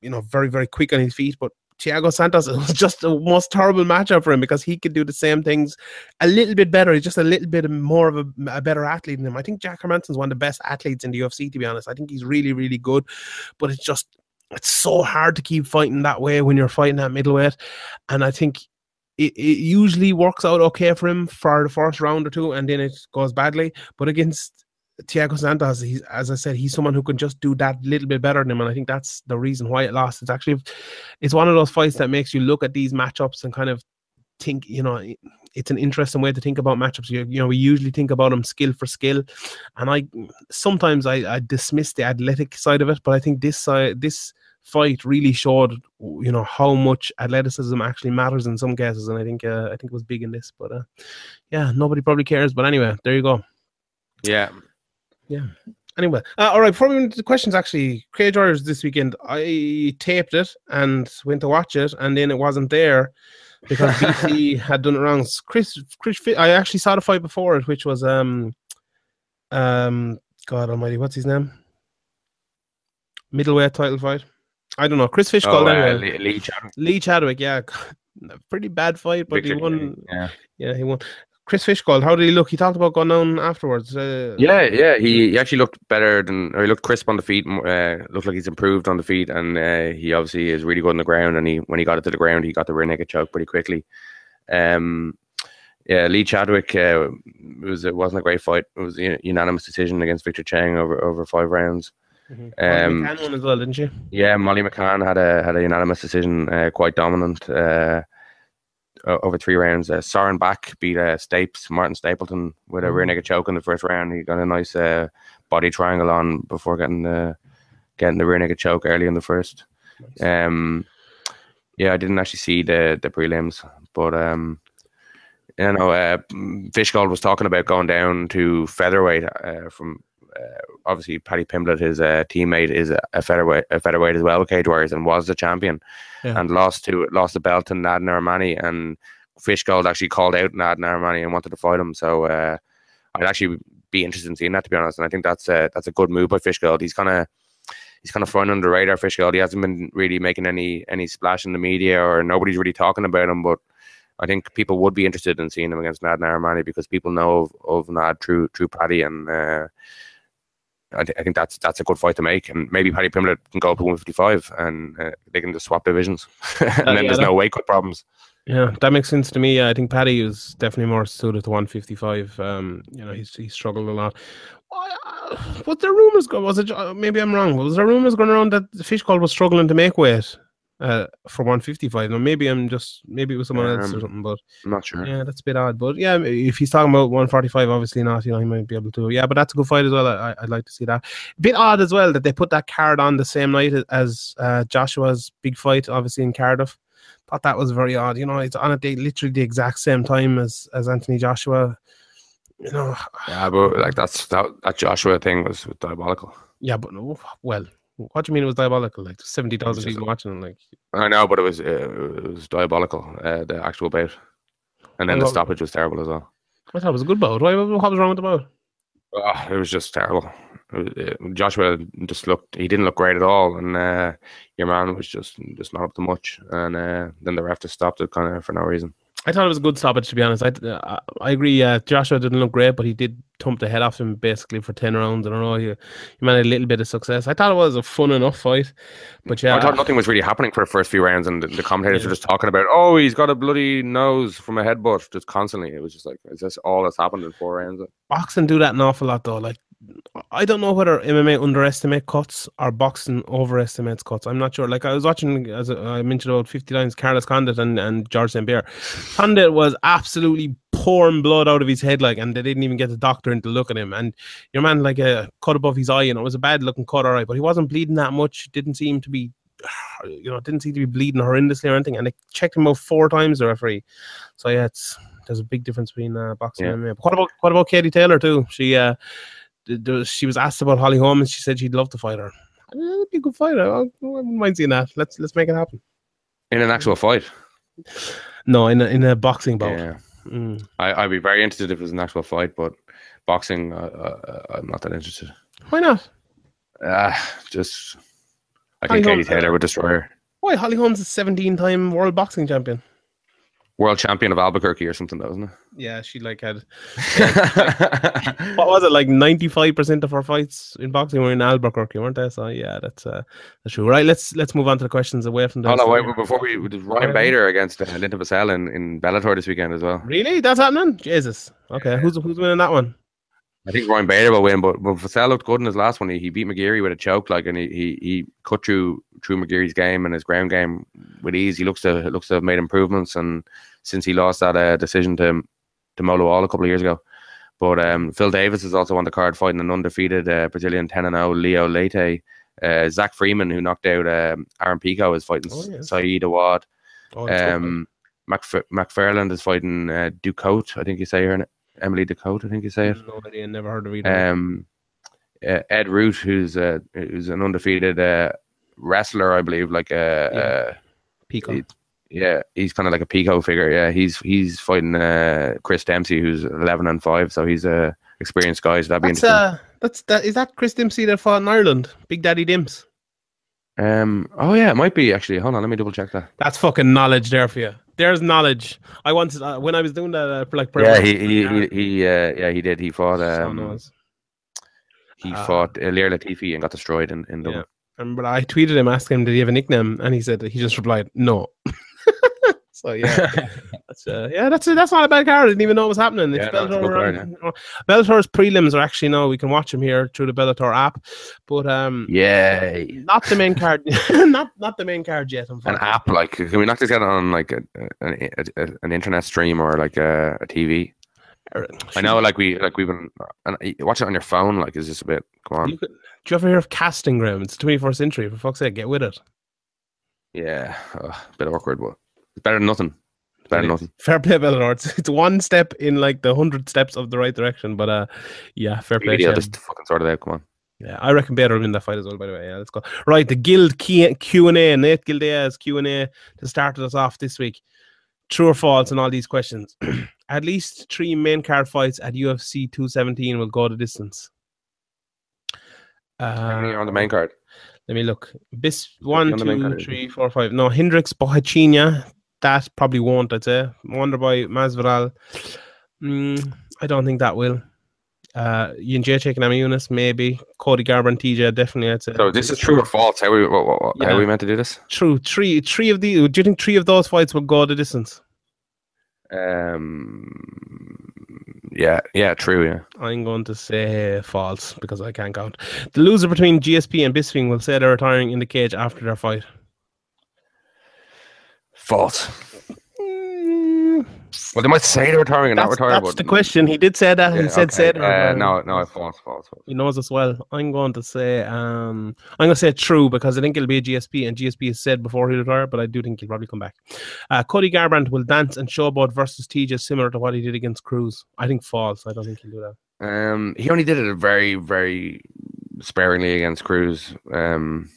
you know, very very quick on his feet. But Thiago Santos it was just the most terrible matchup for him because he could do the same things a little bit better. He's just a little bit more of a, a better athlete than him. I think Jack Hermansson's one of the best athletes in the UFC. To be honest, I think he's really really good, but it's just it's so hard to keep fighting that way when you're fighting at middleweight, and I think it, it usually works out okay for him for the first round or two, and then it goes badly. But against Thiago Santos, he's as I said, he's someone who can just do that little bit better than him, and I think that's the reason why it lost. It's actually it's one of those fights that makes you look at these matchups and kind of think, you know, it's an interesting way to think about matchups. You, you know, we usually think about them skill for skill, and I sometimes I, I dismiss the athletic side of it, but I think this side this fight really showed you know how much athleticism actually matters in some cases and i think uh, i think it was big in this but uh, yeah nobody probably cares but anyway there you go Yeah, anyway uh, all right before we move into the questions actually cage warriors this weekend i taped it and went to watch it and then it wasn't there because BC had done it wrong. Chris chris i actually saw the fight before it which was um um god almighty what's his name? Middleweight title fight. I don't know. Chris fish oh, called uh, anyway. Lee, Lee Chadwick, Lee Chadwick, yeah, pretty bad fight, but he won. Yeah. Yeah, he won. Chris Fishgold, how did he look? He talked about going down afterwards. Uh, Yeah, yeah, he, he actually looked better than, or he looked crisp on the feet. Uh, looked like he's improved on the feet, and uh, he obviously is really good on the ground. And he, when he got it to the ground, he got the rear naked choke pretty quickly. Um, yeah, Lee Chadwick uh, it was it wasn't a great fight. It was a unanimous decision against Victor Chang over over five rounds. Mhm. Um, Molly McCann won as well, didn't she? Yeah, Molly McCann had a had a unanimous decision, uh, quite dominant uh, over three rounds. Uh, Soren Bak beat uh, Stapes Martin Stapleton with a rear naked choke in the first round. He got a nice uh, body triangle on before getting the getting the rear naked choke early in the first. Um, yeah, I didn't actually see the the prelims, but um, you know, uh, Fishgold was talking about going down to featherweight uh, from. Uh, obviously, Paddy Pimblett, his uh, teammate, is a, a featherweight, a featherweight as well with Cage Warriors, and was the champion, Yeah. and lost to lost the belt to Nad Narimani, and Fishgold actually called out Nad Narimani and wanted to fight him. So uh, I'd actually be interested in seeing that, to be honest. And I think that's a that's a good move by Fishgold. He's kind of he's kind of flying under the radar. Fishgold. He hasn't been really making any any splash in the media, or nobody's really talking about him, but. I think people would be interested in seeing him against Nad Narimani because people know of, of Nad through through Paddy, and uh, I, th- I think that's that's a good fight to make. And maybe Paddy Pimblett can go up to 155, and uh, they can just swap divisions, and then Uh, yeah, there's that- no weight cut problems. Yeah, that makes sense to me. Yeah, I think Paddy is definitely more suited to 155. Um, you know, he's he struggled a lot. I, was there rumors going? Was it uh, maybe I'm wrong? Was there rumors going around that the Fishgold was struggling to make weight uh, for 155? Now maybe I'm just maybe it was someone else or Um, something, but I'm not sure. yeah, that's a bit odd. But yeah, if he's talking about 145, obviously not. You know, he might be able to. Yeah, but that's a good fight as well. I, I'd like to see that. bit odd as well that they put that card on the same night as uh, Joshua's big fight, obviously in Cardiff. Thought that was very odd. You know, it's on at the, literally the exact same time as as Anthony Joshua. You know, Yeah, but like that's that, that Joshua thing was diabolical. yeah, but no, well, what do you mean it was diabolical? Like seventy thousand people watching, it, like I know, but it was uh, it was diabolical. Uh, the actual bout, and then Well, the stoppage was terrible as well. I thought it was a good bout. Why, what was wrong with the bout? Oh, it was just terrible. Joshua just looked. He didn't look great at all, and uh, your man was just just not up to much. And uh, then the ref just stopped it kind of for no reason. I thought it was a good stoppage, to be honest. I uh, I agree. Uh, Joshua didn't look great, but he did thump the head off him basically for ten rounds. I don't know. He, he managed a little bit of success. I thought it was a fun enough fight, but yeah, I thought nothing was really happening for the first few rounds, and the, the commentators Yeah. were just talking about, oh, he's got a bloody nose from a headbutt, just constantly. It was just like, is this all that's happened in four rounds? boxing do that an awful lot though. Like I don't know whether MMA underestimate cuts or boxing overestimates cuts. I'm not sure. Like I was watching, as I mentioned about 50 times, Carlos Condit and, and George St. Pierre. Condit was absolutely pouring blood out of his head, like, and they didn't even get the doctor in to look at him. And your man, like, a cut above his eye, you know, it was a bad looking cut, all right, but he wasn't bleeding that much. Didn't seem to be, you know, didn't seem to be bleeding horrendously or anything. And they checked him out four times, the referee. So yeah, it's there's a big difference between uh, boxing Yeah. and MMA. But what about what about Katie Taylor too? She uh, th- there was- she was asked about Holly Holm and she said she'd love to fight her. It'd be a good fight. I, I wouldn't mind seeing that. Let's let's make it happen. In an actual fight. No, in a, in a boxing bout. Yeah. Mm. I, I'd be very interested if it was an actual fight, but boxing, uh, uh, I'm not that interested. Why not? Uh, just, I Holly think Katie Holm's, uh, Taylor would destroy her. Why Holly Holm's a 17 time world boxing champion. World champion of Albuquerque or something, though, isn't it? Yeah, she like had it? what was it like 95% of her fights in boxing were in Albuquerque, weren't they? So yeah, that's uh, that's true. Right, let's let's move on to the questions away from the Hold on, wait, wait, before we, we did Ryan Bader against uh, Linton Vassell in, in Bellator this weekend as well. Really? That's happening? Jesus. Okay, who's who's winning that one? I think Ryan Bader will win, but, but Vassell looked good in his last one. He, he beat McGeary with a choke, like, and he, he, he cut through through McGeary's game and his ground game with ease. He looks to looks to have made improvements, and since he lost that uh, decision to to Mo Lawal a couple of years ago. But um, Phil Davis is also on the card fighting an undefeated uh, Brazilian 10 0 Leo Leite. Uh, Zach Freeman, who knocked out um, Aaron Pico, is fighting Oh, yes. Saad Awad. Oh. Um, McF- Macfarlane is fighting uh, Ducote, I think you say her Emily Ducote, I think you say it. no idea, never heard of either. Um, uh, Ed Ruth, who's uh, who's an undefeated uh, wrestler, I believe. Like, a Yeah. uh, Pico. he- yeah, he's kind of like a Pico figure. Yeah, he's he's fighting uh, Chris Dempsey, who's eleven and five, so he's a experienced guy. So that'd be interesting. uh, that's that. Is that Chris Dempsey that fought in Ireland? Big Daddy Dimps. um, oh yeah, it might be actually. Hold on, let me double check that. That's fucking knowledge there for you. There's knowledge. I wanted uh, when I was doing that uh, for like. Yeah, he he he, he uh, yeah he did. He fought um, he Ah. fought Ilir Latifi and got destroyed in in Dublin. Um, but I tweeted him asking him did he have a nickname, and he said he just replied no. So yeah, that's uh, yeah, that's that's not a bad card. I didn't even know what was happening. It's Yeah, no, it's Bellator, card, um, Bellator's prelims are actually now we can watch them here through the Bellator app, but um, Yeah, not the main card, not not the main card yet. an app like can we not just get it on like a, a, a, an internet stream or like a, a TV? I know, like we like we've been and watch it on your phone. Like, is this a bit? Come on, You could, do you ever hear of casting grounds? 21st century, for fuck's sake, get with it. yeah, uh, bit awkward, but it's better than nothing. It's better than nothing. Fair play, Bellator. It's, it's one step in like the hundred steps of the right direction, but uh, yeah, fair play. To just fucking sort it out. Come on. Yeah, I reckon Bader will win that fight as well. By the way, yeah, let's go. Right, the Guild Q and A. Nate Gildea's Q and A to start us off this week. True or false on all these questions? at least three main card fights at UFC 217 will go the distance. Uh, on the main card? Let me look. Bis one, on the main two, three, four, five. No, Hendricks Borrachinha. That probably won't, I'd say. Wonderboy Masvidal. Mm, I don't think that will. Uh Yin Jacek and Yunus, maybe. Cody Garbrandt and TJ, definitely, I'd say. So this is true or false? How we what, what, what- how Yeah. we meant to do this? True. Three three of the do you think three of those fights will go the distance? Um, Yeah, yeah, true. Yeah, I'm going to say false because I can't count. The loser between GSP and Bisping will say they're retiring in the cage after their fight. False. Well, they might say they're retiring and not That's, retiring. that's but the question. He did say that. Yeah, he said okay. they're Uh, retiring. no, no, false, false, false. He knows us well. I'm going to say um I'm going to say true because I think it'll be a GSP and GSP has said before he retired, but I do think he'll probably come back. Uh, Cody Garbrandt will dance and showboat versus TJ similar to what he did against Cruz. I think false. I don't think he'll do that. Um, he only did it very, very sparingly against Cruz. Um,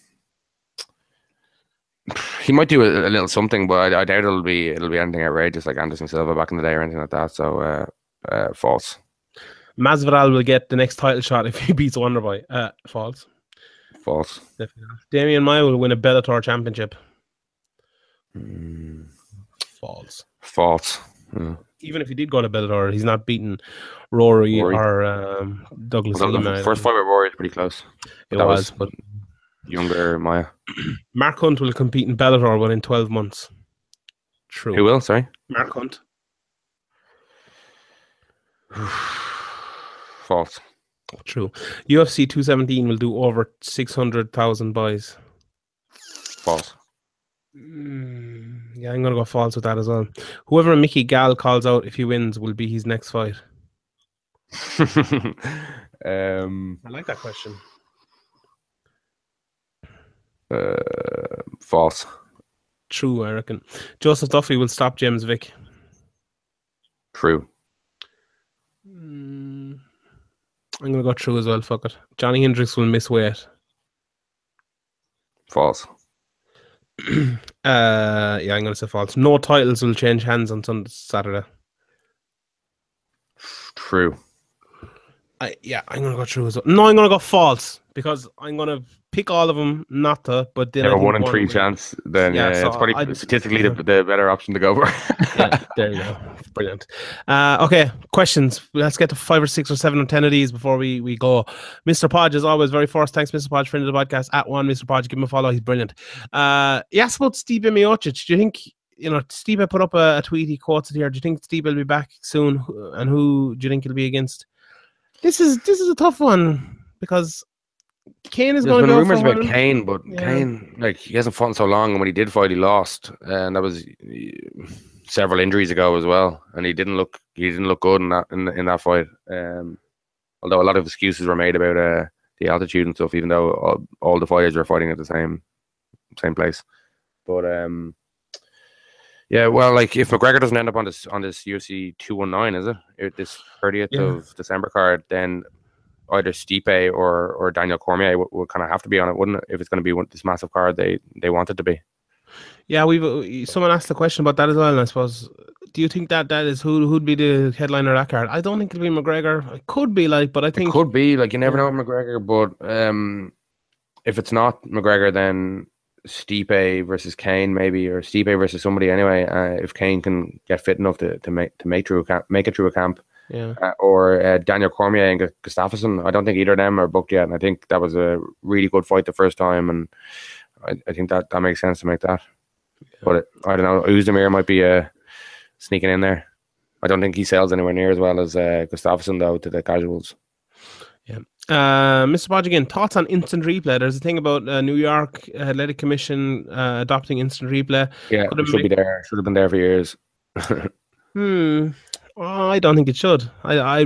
he might do a, a little something, but I, I doubt it'll be it'll be anything outrageous like Anderson Silva back in the day or anything like that. So, uh, uh, false, Masvidal will get the next title shot if he beats Wonderboy. Uh, false. false. Definitely. Demian Maia will win a Bellator championship. Mm, False. false. Yeah. Even if he did go to Bellator, he's not beating Rory, Rory. or um, Douglas Lima. the first fight with Rory is pretty close. it that was, was- but Younger Maia. Mark Hunt will compete in Bellator within 12 months. True. Who will? Sorry. Mark Hunt. False. True. UFC 217 will do over 600,000 buys. False. Mm, yeah, I'm going to go false with that as well. Whoever Mickey Gall calls out if he wins will be his next fight. um. I like that question. Uh. False. True, I reckon. Joseph Duffy will stop James Vick. True. Mm, I'm going to go true as well. Fuck it. Johnny Hendricks will miss weight. False. Uh, yeah, I'm going to say false. No titles will change hands on Sunday, Saturday. True. I, yeah, I'm gonna go true as well. No, I'm gonna go false because I'm gonna pick all of them not to. But then They have a one in three chance. Then Yeah, so it's probably I'd- statistically the, the better option to go for. Yeah, there you go. Brilliant. Uh, okay, questions. Let's get to five or six or seven or ten of these before we, we go. Mr. Podge is always very first. Thanks, Mr. Podge, friend of the podcast. At one, Mr. Podge, give him a follow. He's brilliant. Uh, he asked about Stipe Miocic. Do you think you know Stipe put up a, a tweet? He quotes it here. Do you think Stipe will be back soon? And who do you think he'll be against? This is this is a tough one because Cain is going been to go rumors about him. Cain, but Yeah. Cain, like he hasn't fought in so long, and when he did fight, he lost, and that was several injuries ago as well. And he didn't look he didn't look good in that in, in that fight. Um, although a lot of excuses were made about uh, the altitude and stuff, even though all, all the fighters were fighting at the same same place. But um, yeah, well, like if McGregor doesn't end up on this on this UFC two one nine, is it It- this thirtieth Yeah. of December card, then either Stipe or or Daniel Cormier would, would kind of have to be on it, wouldn't it? If it's going to be one, this massive card they they want it to be. Yeah, we've someone asked a question about that as well. And I suppose, do you think that that is who who'd be the headliner of that card? I don't think it'll be McGregor. It could be like, but I It think could be like you never know McGregor, but um, if it's not McGregor, then Stipe versus Cain maybe, or Stipe versus somebody anyway. Uh, if Cain can get fit enough to, to make to make through a camp, make it through a camp, yeah, uh, or uh, Daniel Cormier and Gustafsson. I don't think either of them are booked yet, and I think that was a really good fight the first time, and I, I think that that makes sense to make that. But it, I don't know, Oezdemir might be uh, sneaking in there. I don't think he sells anywhere near as well as uh, Gustafsson though to the casuals. Uh, Mr. Podge again, thoughts on instant replay? There's a thing about uh, New York Athletic Commission uh, adopting instant replay. Yeah, should be there. Should have been there for years. Hmm. I don't think it should. I, I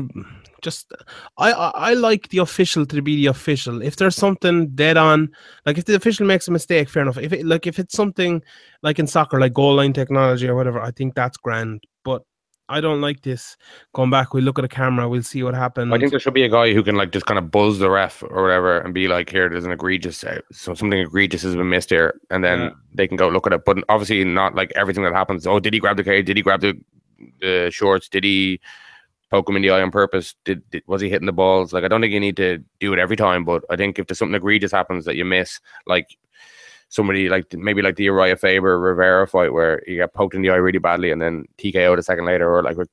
just, I, I, I like the official to be the official. If there's something dead on, like if the official makes a mistake, fair enough. If it, like if it's something like in soccer, like goal line technology or whatever, I think that's grand. But I don't like this. Going back, we look at a camera, we'll see what happens. I think there should be a guy who can like just kind of buzz the ref or whatever and be like, "Here, there's an egregious, uh, so something egregious has been missed here," and then Yeah. they can go look at it. But obviously, not like everything that happens. Oh, did he grab the cage? Did he grab the the shorts? Did he poke him in the eye on purpose? Did, did was he hitting the balls? Like, I don't think you need to do it every time, but I think if there's something egregious happens that you miss, like somebody like maybe like the Urijah Faber Rivera fight where he got poked in the eye really badly and then TKO'd a second later, or like with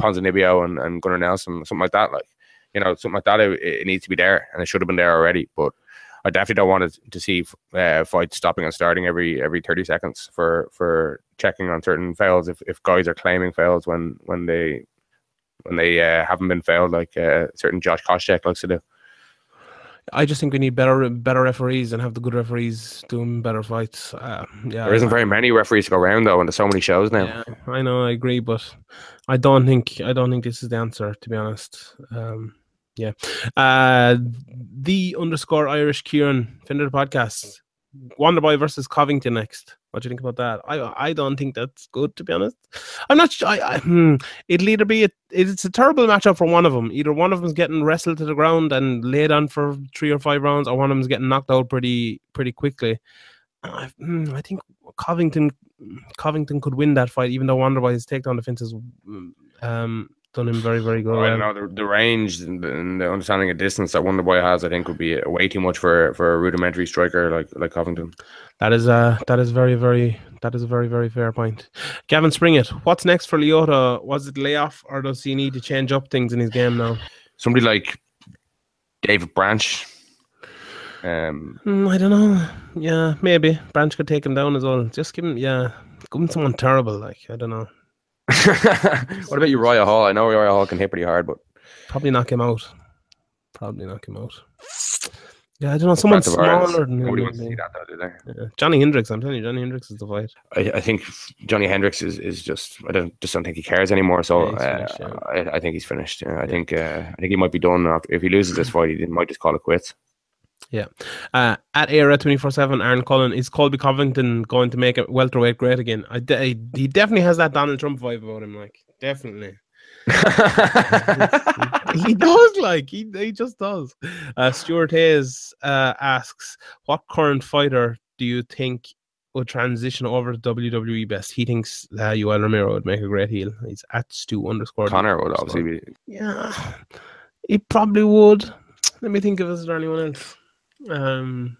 Ponzinibbio and, and Gunnar Nelson, something like that. Like, you know, something like that, it, it needs to be there and it should have been there already. But I definitely don't want to, to see uh, fights stopping and starting every every 30 seconds for for checking on certain fouls if, if guys are claiming fouls when when they when they uh, haven't been failed, like uh, certain Josh Koscheck likes to do. I just think we need better better referees and have the good referees doing better fights. Uh, yeah, There isn't very many referees to go around though, and there's so many shows now. Yeah, I know, I agree, but I don't think I don't think this is the answer, to be honest. Um, yeah, uh, the underscore Irish Kieran, fin of the podcast. Wonderboy versus Covington next. What do you think about that? I I don't think that's good, to be honest. I'm not. su- I, I hmm, it'll either be a, it's a terrible matchup for one of them. Either one of them's getting wrestled to the ground and laid on for three or five rounds, or one of them's getting knocked out pretty pretty quickly. I, hmm, I think Covington Covington could win that fight, even though Wonderboy's takedown defense has um, done him very very good. I don't know the, the range and the, and the understanding of distance that Wonderboy has. I think would be way too much for for a rudimentary striker like like Covington. That is uh that is very very that is a very very fair point. Gavin Springett, what's next for Lyoto? Was it layoff or does he need to change up things in his game now? Somebody like David Branch. Um, Hmm, I don't know. Yeah, maybe Branch could take him down as well. Just give him yeah, give him someone terrible. Like I don't know, what about Uriah Hall? I know Uriah Hall can hit pretty hard, but probably knock him out. Probably knock him out. Yeah, I don't know. Someone smaller than nobody him. wants to see that though, do they? Yeah. Johnny Hendricks. I'm telling you, Johnny Hendricks is the fight. I, I think Johnny Hendricks is, is just I don't just don't think he cares anymore. So Yeah, uh, finished, I, I think he's finished. Yeah, I think uh, I think he might be done after, if he loses this fight. He might just call it quits. Uh, at era twenty four seven, Aaron Cullen is Colby Covington going to make it welterweight great again? I de- he definitely has that Donald Trump vibe about him. Like definitely. he does like he, he just does uh stuart hayes uh asks what current fighter do you think would transition over to wwe best he thinks uh Yoel Romero would make a great heel he's at stu underscore Connor would obviously be. yeah he probably would let me think if there's anyone else um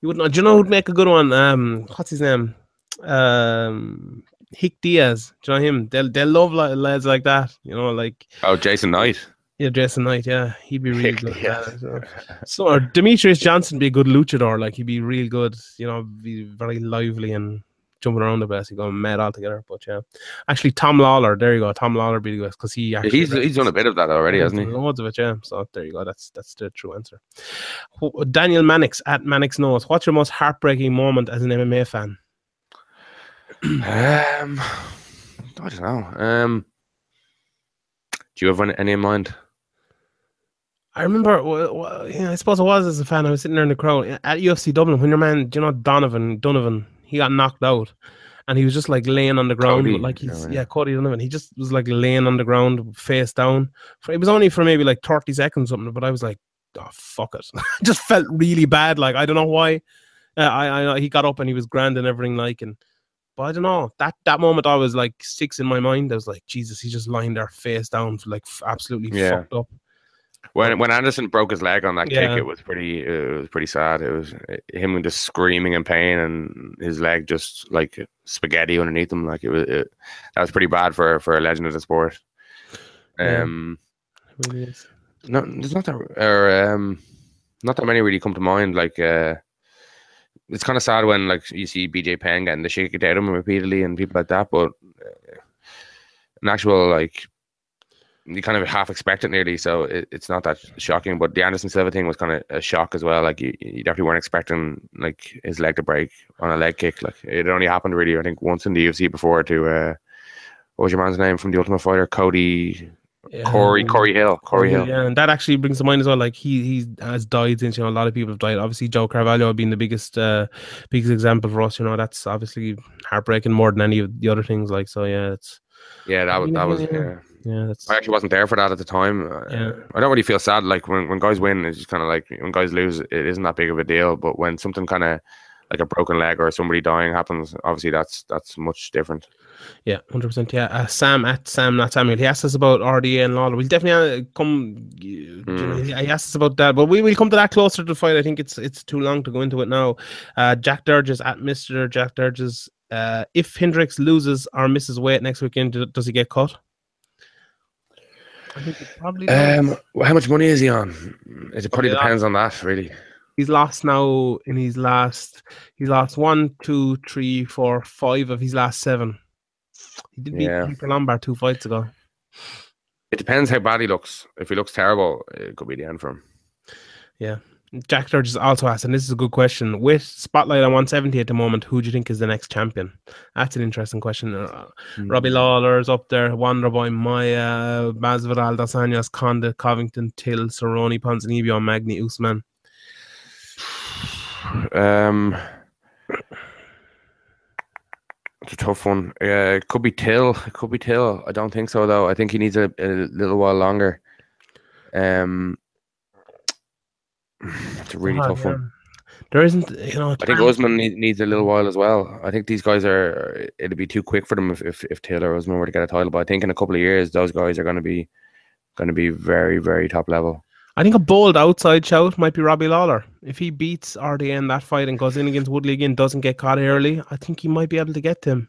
you wouldn't do you know who'd make a good one um what's his name um Hick Diaz, do you know him? They'll they love like, lads like that, you know, like Oh, Jason Knight. yeah, Jason Knight, yeah, he'd be really Hick good. at Diaz. that, so. so or Demetrious Johnson be a good luchador, like he'd be real good, you know, be very lively and jumping around the best. He'd go mad altogether. But yeah, actually, Tom Lawlor, there you go, Tom Lawlor be the best because he actually He's he's done a bit of that already, hasn't he? Loads of it, yeah. So there you go. That's that's the true answer. Daniel Mannix at Mannix knows. What's your most heartbreaking moment as an MMA fan? Um, I don't know. Um, do you have any, any in mind? I remember, well, well, yeah, I suppose I was as a fan. I was sitting there in the crowd at UFC Dublin when your man, do you know Donovan, Donovan, he got knocked out, and he was just like laying on the ground, Cody, like he's no, yeah. yeah. Cody Donovan. He just was like laying on the ground, face down. For it was only for maybe like thirty seconds something, but I was like, oh fuck it, just felt really bad. Like I don't know why. Uh, I, I he got up and he was grand and everything like and. But I don't know. That that moment, I was like six in my mind. I was like, Jesus, he's just lying there face down, like absolutely Yeah. fucked up. When when Anderson broke his leg on that Yeah. kick, it was pretty it was pretty sad. It was him just screaming in pain and his leg just like spaghetti underneath him. Like it was it, that was pretty bad for for a legend of the sport. Yeah. Um, It really no, there's not that or um, not that many really come to mind. Like uh, it's kind of sad when like you see BJ Penn getting the shake out of him repeatedly and people like that. But uh, an actual like you kind of half expect it nearly, so it, it's not that shocking. But the Anderson Silva thing was kind of a shock as well. Like you, you definitely weren't expecting like his leg to break on a leg kick. Like it only happened really, I think, once in the UFC before to uh, what was your man's name from the Ultimate Fighter? Cody Corey Yeah. Corey Hill. Corey Hill. Yeah, and that actually brings to mind as well. Like he he has died since you know a lot of people have died. Obviously, Joe Carvalho being the biggest uh biggest example for us. You know that's obviously heartbreaking more than any of the other things. Like so, yeah, it's Yeah, that was that was. Yeah. Yeah. that's I actually wasn't there for that at the time. Uh, Yeah. I don't really feel sad. Like when, when guys win, it's just kind of like when guys lose, it isn't that big of a deal. But when something kind of like a broken leg or somebody dying happens, obviously that's that's much different. yeah, hundred percent. Yeah, uh, Sam at Sam not Samuel. He asked us about RDA and Lawler. We'll definitely uh, come. Mm. He asked us about that, but we will come to that closer to the fight. I think it's it's too long to go into it now. Uh, Jack Durges at Mister Jack Durges. Uh, if Hendricks loses or misses weight next weekend, does he get cut? I think it probably does. Um, well, how much money is he on? It probably Okay, depends on that, really. he's lost now in his last he's lost one, two, three, four, five of his last seven. He did beat Yeah. Hector Lombard two fights ago. It depends how bad he looks. If he looks terrible, it could be the end for him. Yeah. Jack Sturgis also asked, and this is a good question. With Spotlight on 170 at the moment, who do you think is the next champion? That's an interesting question. Uh, Hmm. Robbie Lawler's up there, Wonderboy, Maia, Masvidal, Dos Anjos, Condit, Covington, Till, Cerrone, Ponzinibbio, Magni, Usman. Um, it's a tough one. Uh, it could be Till. It could be Till. I don't think so though. I think he needs a, a little while longer. Um, it's a really Ah, tough yeah. one. There isn't, you know, I think Usman need, needs a little while as well. I think these guys are. It'd be too quick for them if if, if Taylor or Usman were to get a title. But I think in a couple of years, those guys are going to be going to be very very top level. I think a bold outside shout might be Robbie Lawler. If he beats RDA in that fight and goes in against Woodley again, doesn't get caught early, I think he might be able to get him.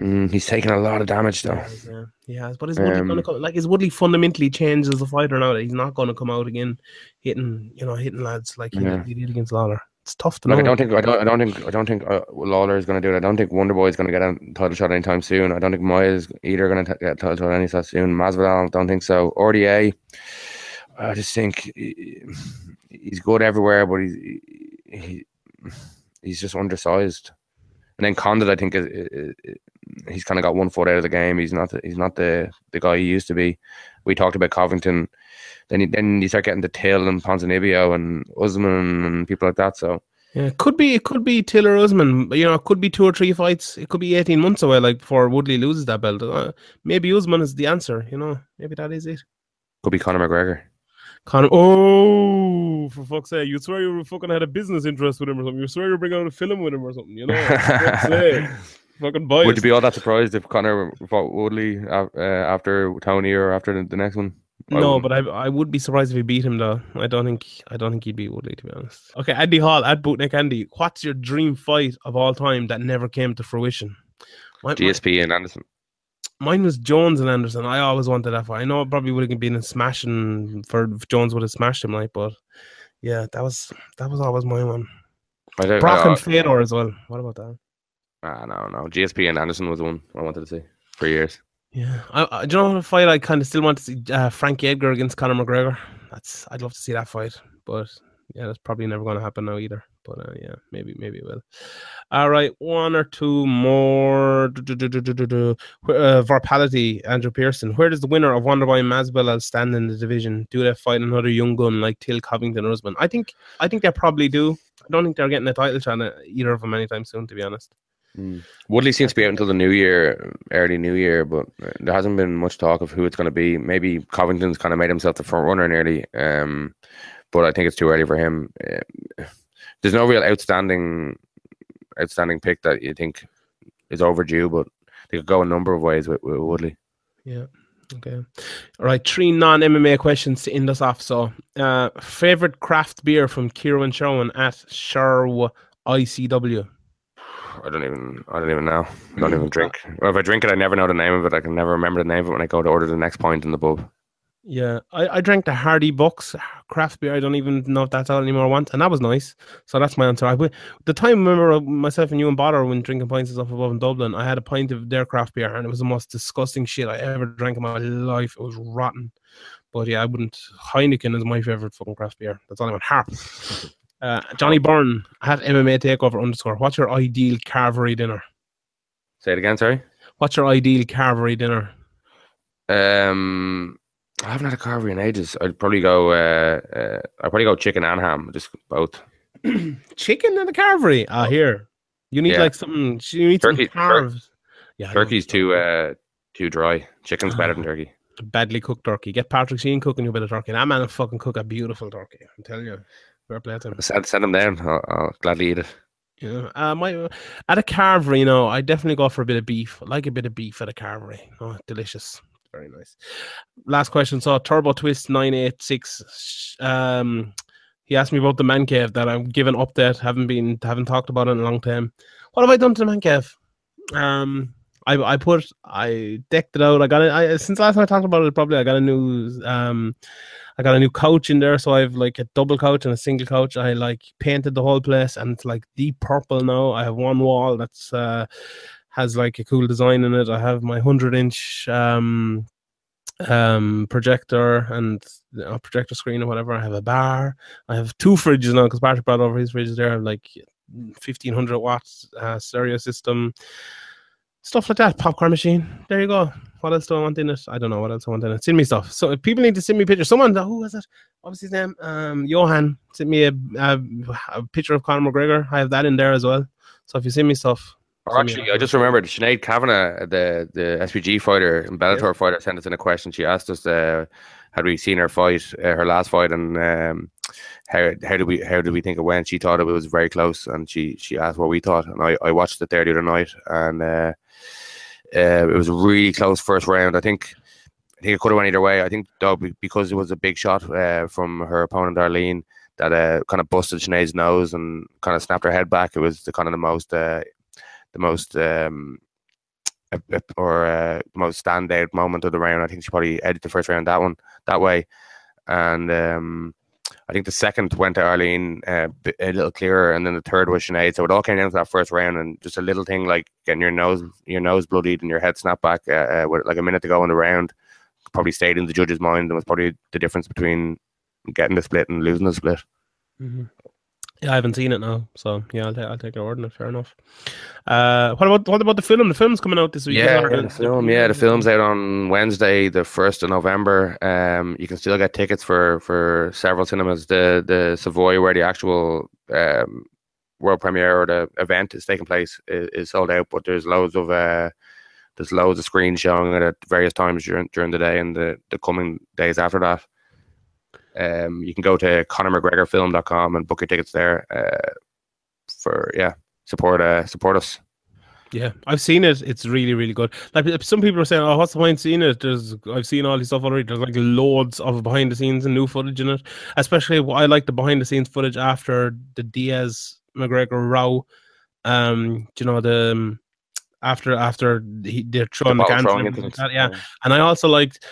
Mm, he's taking a lot of damage though. Yeah, he has. But is Woodley Um, going to come? Like, is Woodley fundamentally changed as a fighter now that he's not going to come out again hitting, you know, hitting lads like he, Yeah. he did against Lawler? It's tough to I know. don't think I don't I don't think I don't think uh, Lawler is going to do it. I don't think Wonderboy is going to get a title shot anytime soon. I don't think Maia is either going to get a title shot anytime soon. Masvidal, I don't think so. RDA, I just think he- he's good everywhere, but he's he, he's just undersized. And then Condit, I think is, is, is- he's kind of got one foot out of the game. He's not the, he's not the the guy he used to be. We talked about Covington. Then you, then you start getting to Till and Ponzinibbio and Usman and people like that. So. Yeah, it could be. It could be Taylor Usman. but, You know, it could be two or three fights. It could be eighteen months away, like before Woodley loses that belt. Uh, maybe Usman is the answer. You know, maybe that is it. Could be Conor McGregor. Conor, oh, for fuck's sake! You swear you fucking had a business interest with him or something. You swear you're bringing out a film with him or something. You know, for fuck's sake. Fucking biased. Would you be all that surprised if Conor fought Woodley uh, after Tony or after the, the next one? I No, but I I would be surprised if he beat him though. I don't think I don't think he'd beat Woodley to be honest. Okay, Andy Hall at Bootneck Andy. What's your dream fight of all time that never came to fruition? My- my- GSP and Anderson. mine was Jones and Anderson. I always wanted that fight. I know it probably would have been a smashing for if Jones would have smashed him like, but yeah, that was that was always my one. I Brock I, and Fedor as well. What about that? I, no, no. GSP and Anderson was the one I wanted to see for years. Yeah, I, I, do you know what fight I kind of still want to see? Uh, Frankie Edgar against Conor McGregor. That's I'd love to see that fight, but yeah, that's probably never going to happen now either. But uh, yeah, maybe maybe it will. All right, one or two more. Uh, Varpality, Andrew Pearson. Where does the winner of Wonderboy and Masvidal stand in the division? Do they fight another young gun like Till Covington or Usman? I think I think they probably do. I don't think they're getting a title shot either of them anytime soon, to be honest. Woodley seems to be out until the new year, early new year, but there hasn't been much talk of who it's going to be. Maybe Covington's kind of made himself the front runner nearly, um, but I think it's too early for him. Uh, there's no real outstanding, outstanding pick that you think is overdue, but they could go a number of ways with, with Woodley. Yeah. Okay. All right. Three non MMA questions to end us off. So, uh, favorite craft beer from Kieran Sherwin at Sherwa ICW. I don't even, I don't even know. I don't even hmm. drink. Well, if I drink it, I never know the name of it. I can never remember the name of it when I go to order the next pint in the pub. Yeah, I, I drank the Hardy Bucks craft beer. I don't even know if that's out anymore once, and that was nice. So that's my answer. I the time I remember myself and you and Botter when drinking pints and stuff above in Dublin. I had a pint of their craft beer, and it was the most disgusting shit I ever drank in my life. It was rotten. But yeah, I wouldn't. Heineken is my favorite fucking craft beer. That's all I want. Harp. Uh, Johnny Byrne at MMA Takeover underscore. What's your ideal carvery dinner? Say it again, sorry. What's your ideal carvery dinner? Um, I haven't had a carvery in ages. I'd probably go. Uh, uh, I'd probably go chicken and ham, just both. Chicken and a carvery. Ah, here. You need Yeah. like something. You need Turkey- some carved. Yeah, Turkey's too uh too dry. Chicken's better than turkey. badly cooked turkey. Get Patrick Sheen cooking you a bit of turkey. That man will fucking cook a beautiful turkey. I'm telling you. Fair play to him. Send, send them down. I'll, I'll gladly eat it. Yeah. Uh, my, at a carvery, you know, I definitely go for a bit of beef. I like a bit of beef at a carvery. Oh, delicious. Very nice. Last question. So Turbo Twist 986. Um he asked me about the man cave that I'm giving update. Haven't been haven't talked about it in a long time. What have I done to the man cave? Um I I put I decked it out. I got it I since last time I talked about it probably I got a new um I got a new couch in there, so I have like a double couch and a single couch. I like painted the whole place, and it's like deep purple now. I have one wall that's uh, has like a cool design in it. I have my hundred inch um, um projector and a projector screen or whatever. I have a bar. I have two fridges now because Patrick brought over his fridges there. I have like fifteen hundred watts uh, stereo system, stuff like that. Popcorn machine. There you go. What else do I want in it? I don't know what else I want in it. Send me stuff. So if people need to send me pictures. Someone who was it? Was his name? Um, Johan sent me a, a, a picture of Conor McGregor. I have that in there as well. So if you send me stuff, Or actually, I just remembered Sinead Kavanagh, the the SBG fighter and Bellator fighter, sent us in a question. She asked us, uh, "Had we seen her fight, uh, her last fight, and um, how how did we how did we think it went?" She thought it was very close, and she she asked what we thought, and I, I watched it there the other night, and uh, uh, it was a really close first round. I think I think it could have went either way. I think though because it was a big shot uh, from her opponent Arlene that uh, kind of busted Sinead's nose and kind of snapped her head back. It was the kind of the most uh, the most um, or uh, most standout moment of the round. I think she probably edited the first round that one that way, and um, I think the second went to Arlene uh, a little clearer, and then the third was Sinead. So it all came down to that first round, and just a little thing like getting your nose your nose bloodied and your head snapped back uh, uh, with like a minute to go in the round, probably stayed in the judge's mind, and was probably the difference between getting the split and losing the split. Yeah, I haven't seen it now, so yeah, I'll, ta- I'll take your word on. Fair enough. Uh, what about what about the film? The film's coming out this week. Yeah, yeah, the film. Yeah, the film's out on Wednesday, the first of November. Um, you can still get tickets for for several cinemas. The the Savoy, where the actual um world premiere or the event is taking place, is, is sold out. But there's loads of uh, there's loads of screens showing it at various times during during the day and the the coming days after that. Um, you can go to ConorMcGregorFilm.com and book your tickets there. Uh, for yeah, support uh support us. Yeah, I've seen it. It's really, really good. Like some people are saying, "Oh, what's the point in seeing it?" There's, I've seen all this stuff already. There's like loads of behind the scenes and new footage in it. Especially, what I like the behind the scenes footage after the Diaz McGregor row. Um, you know the um, after after he, they're throwing the, cans throwing and like that, yeah. And I also liked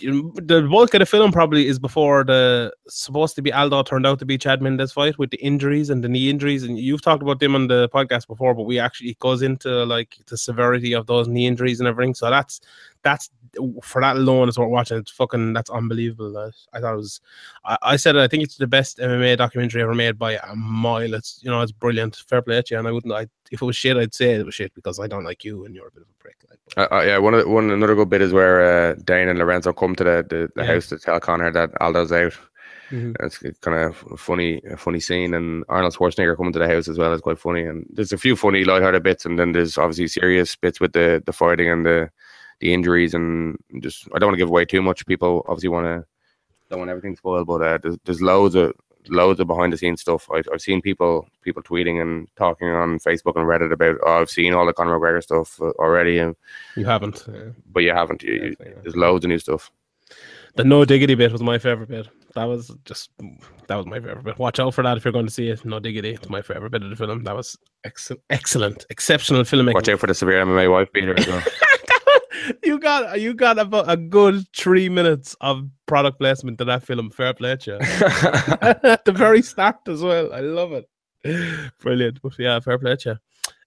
the bulk of the film probably is before the supposed to be Aldo turned out to be Chad Mendes fight with the injuries and the knee injuries. And you've talked about them on the podcast before, but we actually it goes into like the severity of those knee injuries and everything. So that's that's for that alone is what we're watching. It's fucking that's unbelievable. I, I thought it was. I, I said I think it's the best MMA documentary ever made by a mile. It's you know it's brilliant. Fair play to you. And I wouldn't. I if it was shit, I'd say it was shit because I don't like you and you're a bit of a prick. Like, Uh, uh, yeah, one of the, one another good bit is where uh, Dana and Lorenzo come to the, the, the Yeah. house to tell Conor that Aldo's out. Mhm. It's kind of funny, a funny scene, and Arnold Schwarzenegger coming to the house as well is quite funny. And there's a few funny, lighthearted bits, and then there's obviously serious bits with the the fighting and the the injuries, and just I don't want to give away too much. People obviously want to don't want everything spoiled, but uh, there's there's loads of loads of behind the scenes stuff. I, I've seen people people tweeting and talking on Facebook and Reddit about. Oh, I've seen all the Conor McGregor stuff uh, already, and you haven't. uh, but you haven't. You, you- there's loads of new stuff. The no diggity bit was my favorite bit. That was just that was my favorite bit. Watch out for that if you're going to see it. No diggity. It's my favorite bit of the film. That was excellent, excellent, exceptional filmmaking. Watch out for the severe MMA wife beater as well. you got you got about a good three minutes of product placement to that film. Fair play to. At the very start as well. I love it. Brilliant. But yeah, fair play to.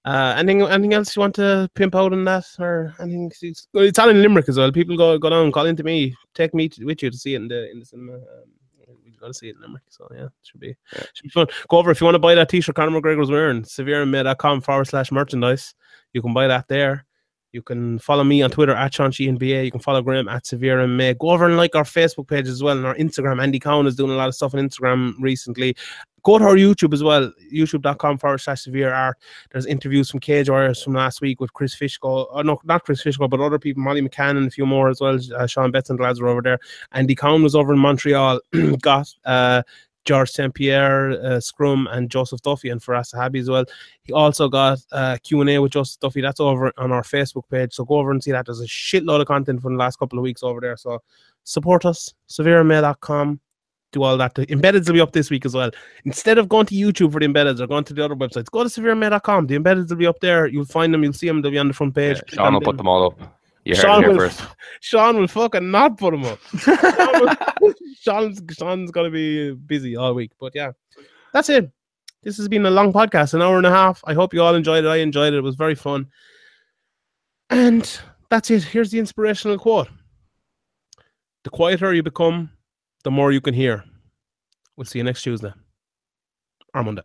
Uh, anything, anything else you want to pimp out on that, or anything? It's on in Limerick as well. People go go down, call into me, take me to, with you to see it in the in the cinema. Um, we got to see it in Limerick, so yeah, it should be Yeah. should be fun. Go over if you want to buy that T-shirt Conor McGregor was wearing. SevereMMA.com forward slash merchandise. You can buy that there. You can follow me on Twitter at Sean Sheehan BA. You can follow Graham at SevereMMA. Go over and like our Facebook page as well and our Instagram. Andy Cowan is doing a lot of stuff on Instagram recently. Go to our YouTube as well, youtube.com forward slash severe art. There's interviews from Cage Warriors from last week with Chris Fishgold. Oh, no, not Chris Fishgold, but other people, Molly McCann and a few more as well. Uh, Sean Betts and the lads were over there. Andy Cowan was over in Montreal, got uh, George St. Pierre, uh, Scrum, and Joseph Duffy and Firas Zahabi as well. He also got uh, Q&A with Joseph Duffy. That's over on our Facebook page. So go over and see that. There's a shitload of content from the last couple of weeks over there. So support us, severemma.com. Do all that. The embeddeds will be up this week as well. Instead of going to YouTube for the embeddeds or going to the other websites, go to severemma.com. The embeddeds will be up there. You'll find them. You'll see them. They'll be on the front page. Yeah, Sean will put them all up. You heard Sean it here will, first. Sean will fucking not put them up. Sean will- Sean's, Sean's gonna be busy all week. But yeah, that's it. This has been a long podcast, an hour and a half. I hope you all enjoyed it. I enjoyed it. It was very fun. And that's it. Here's the inspirational quote. the quieter you become, the more you can hear. We'll see you next Tuesday or Monday.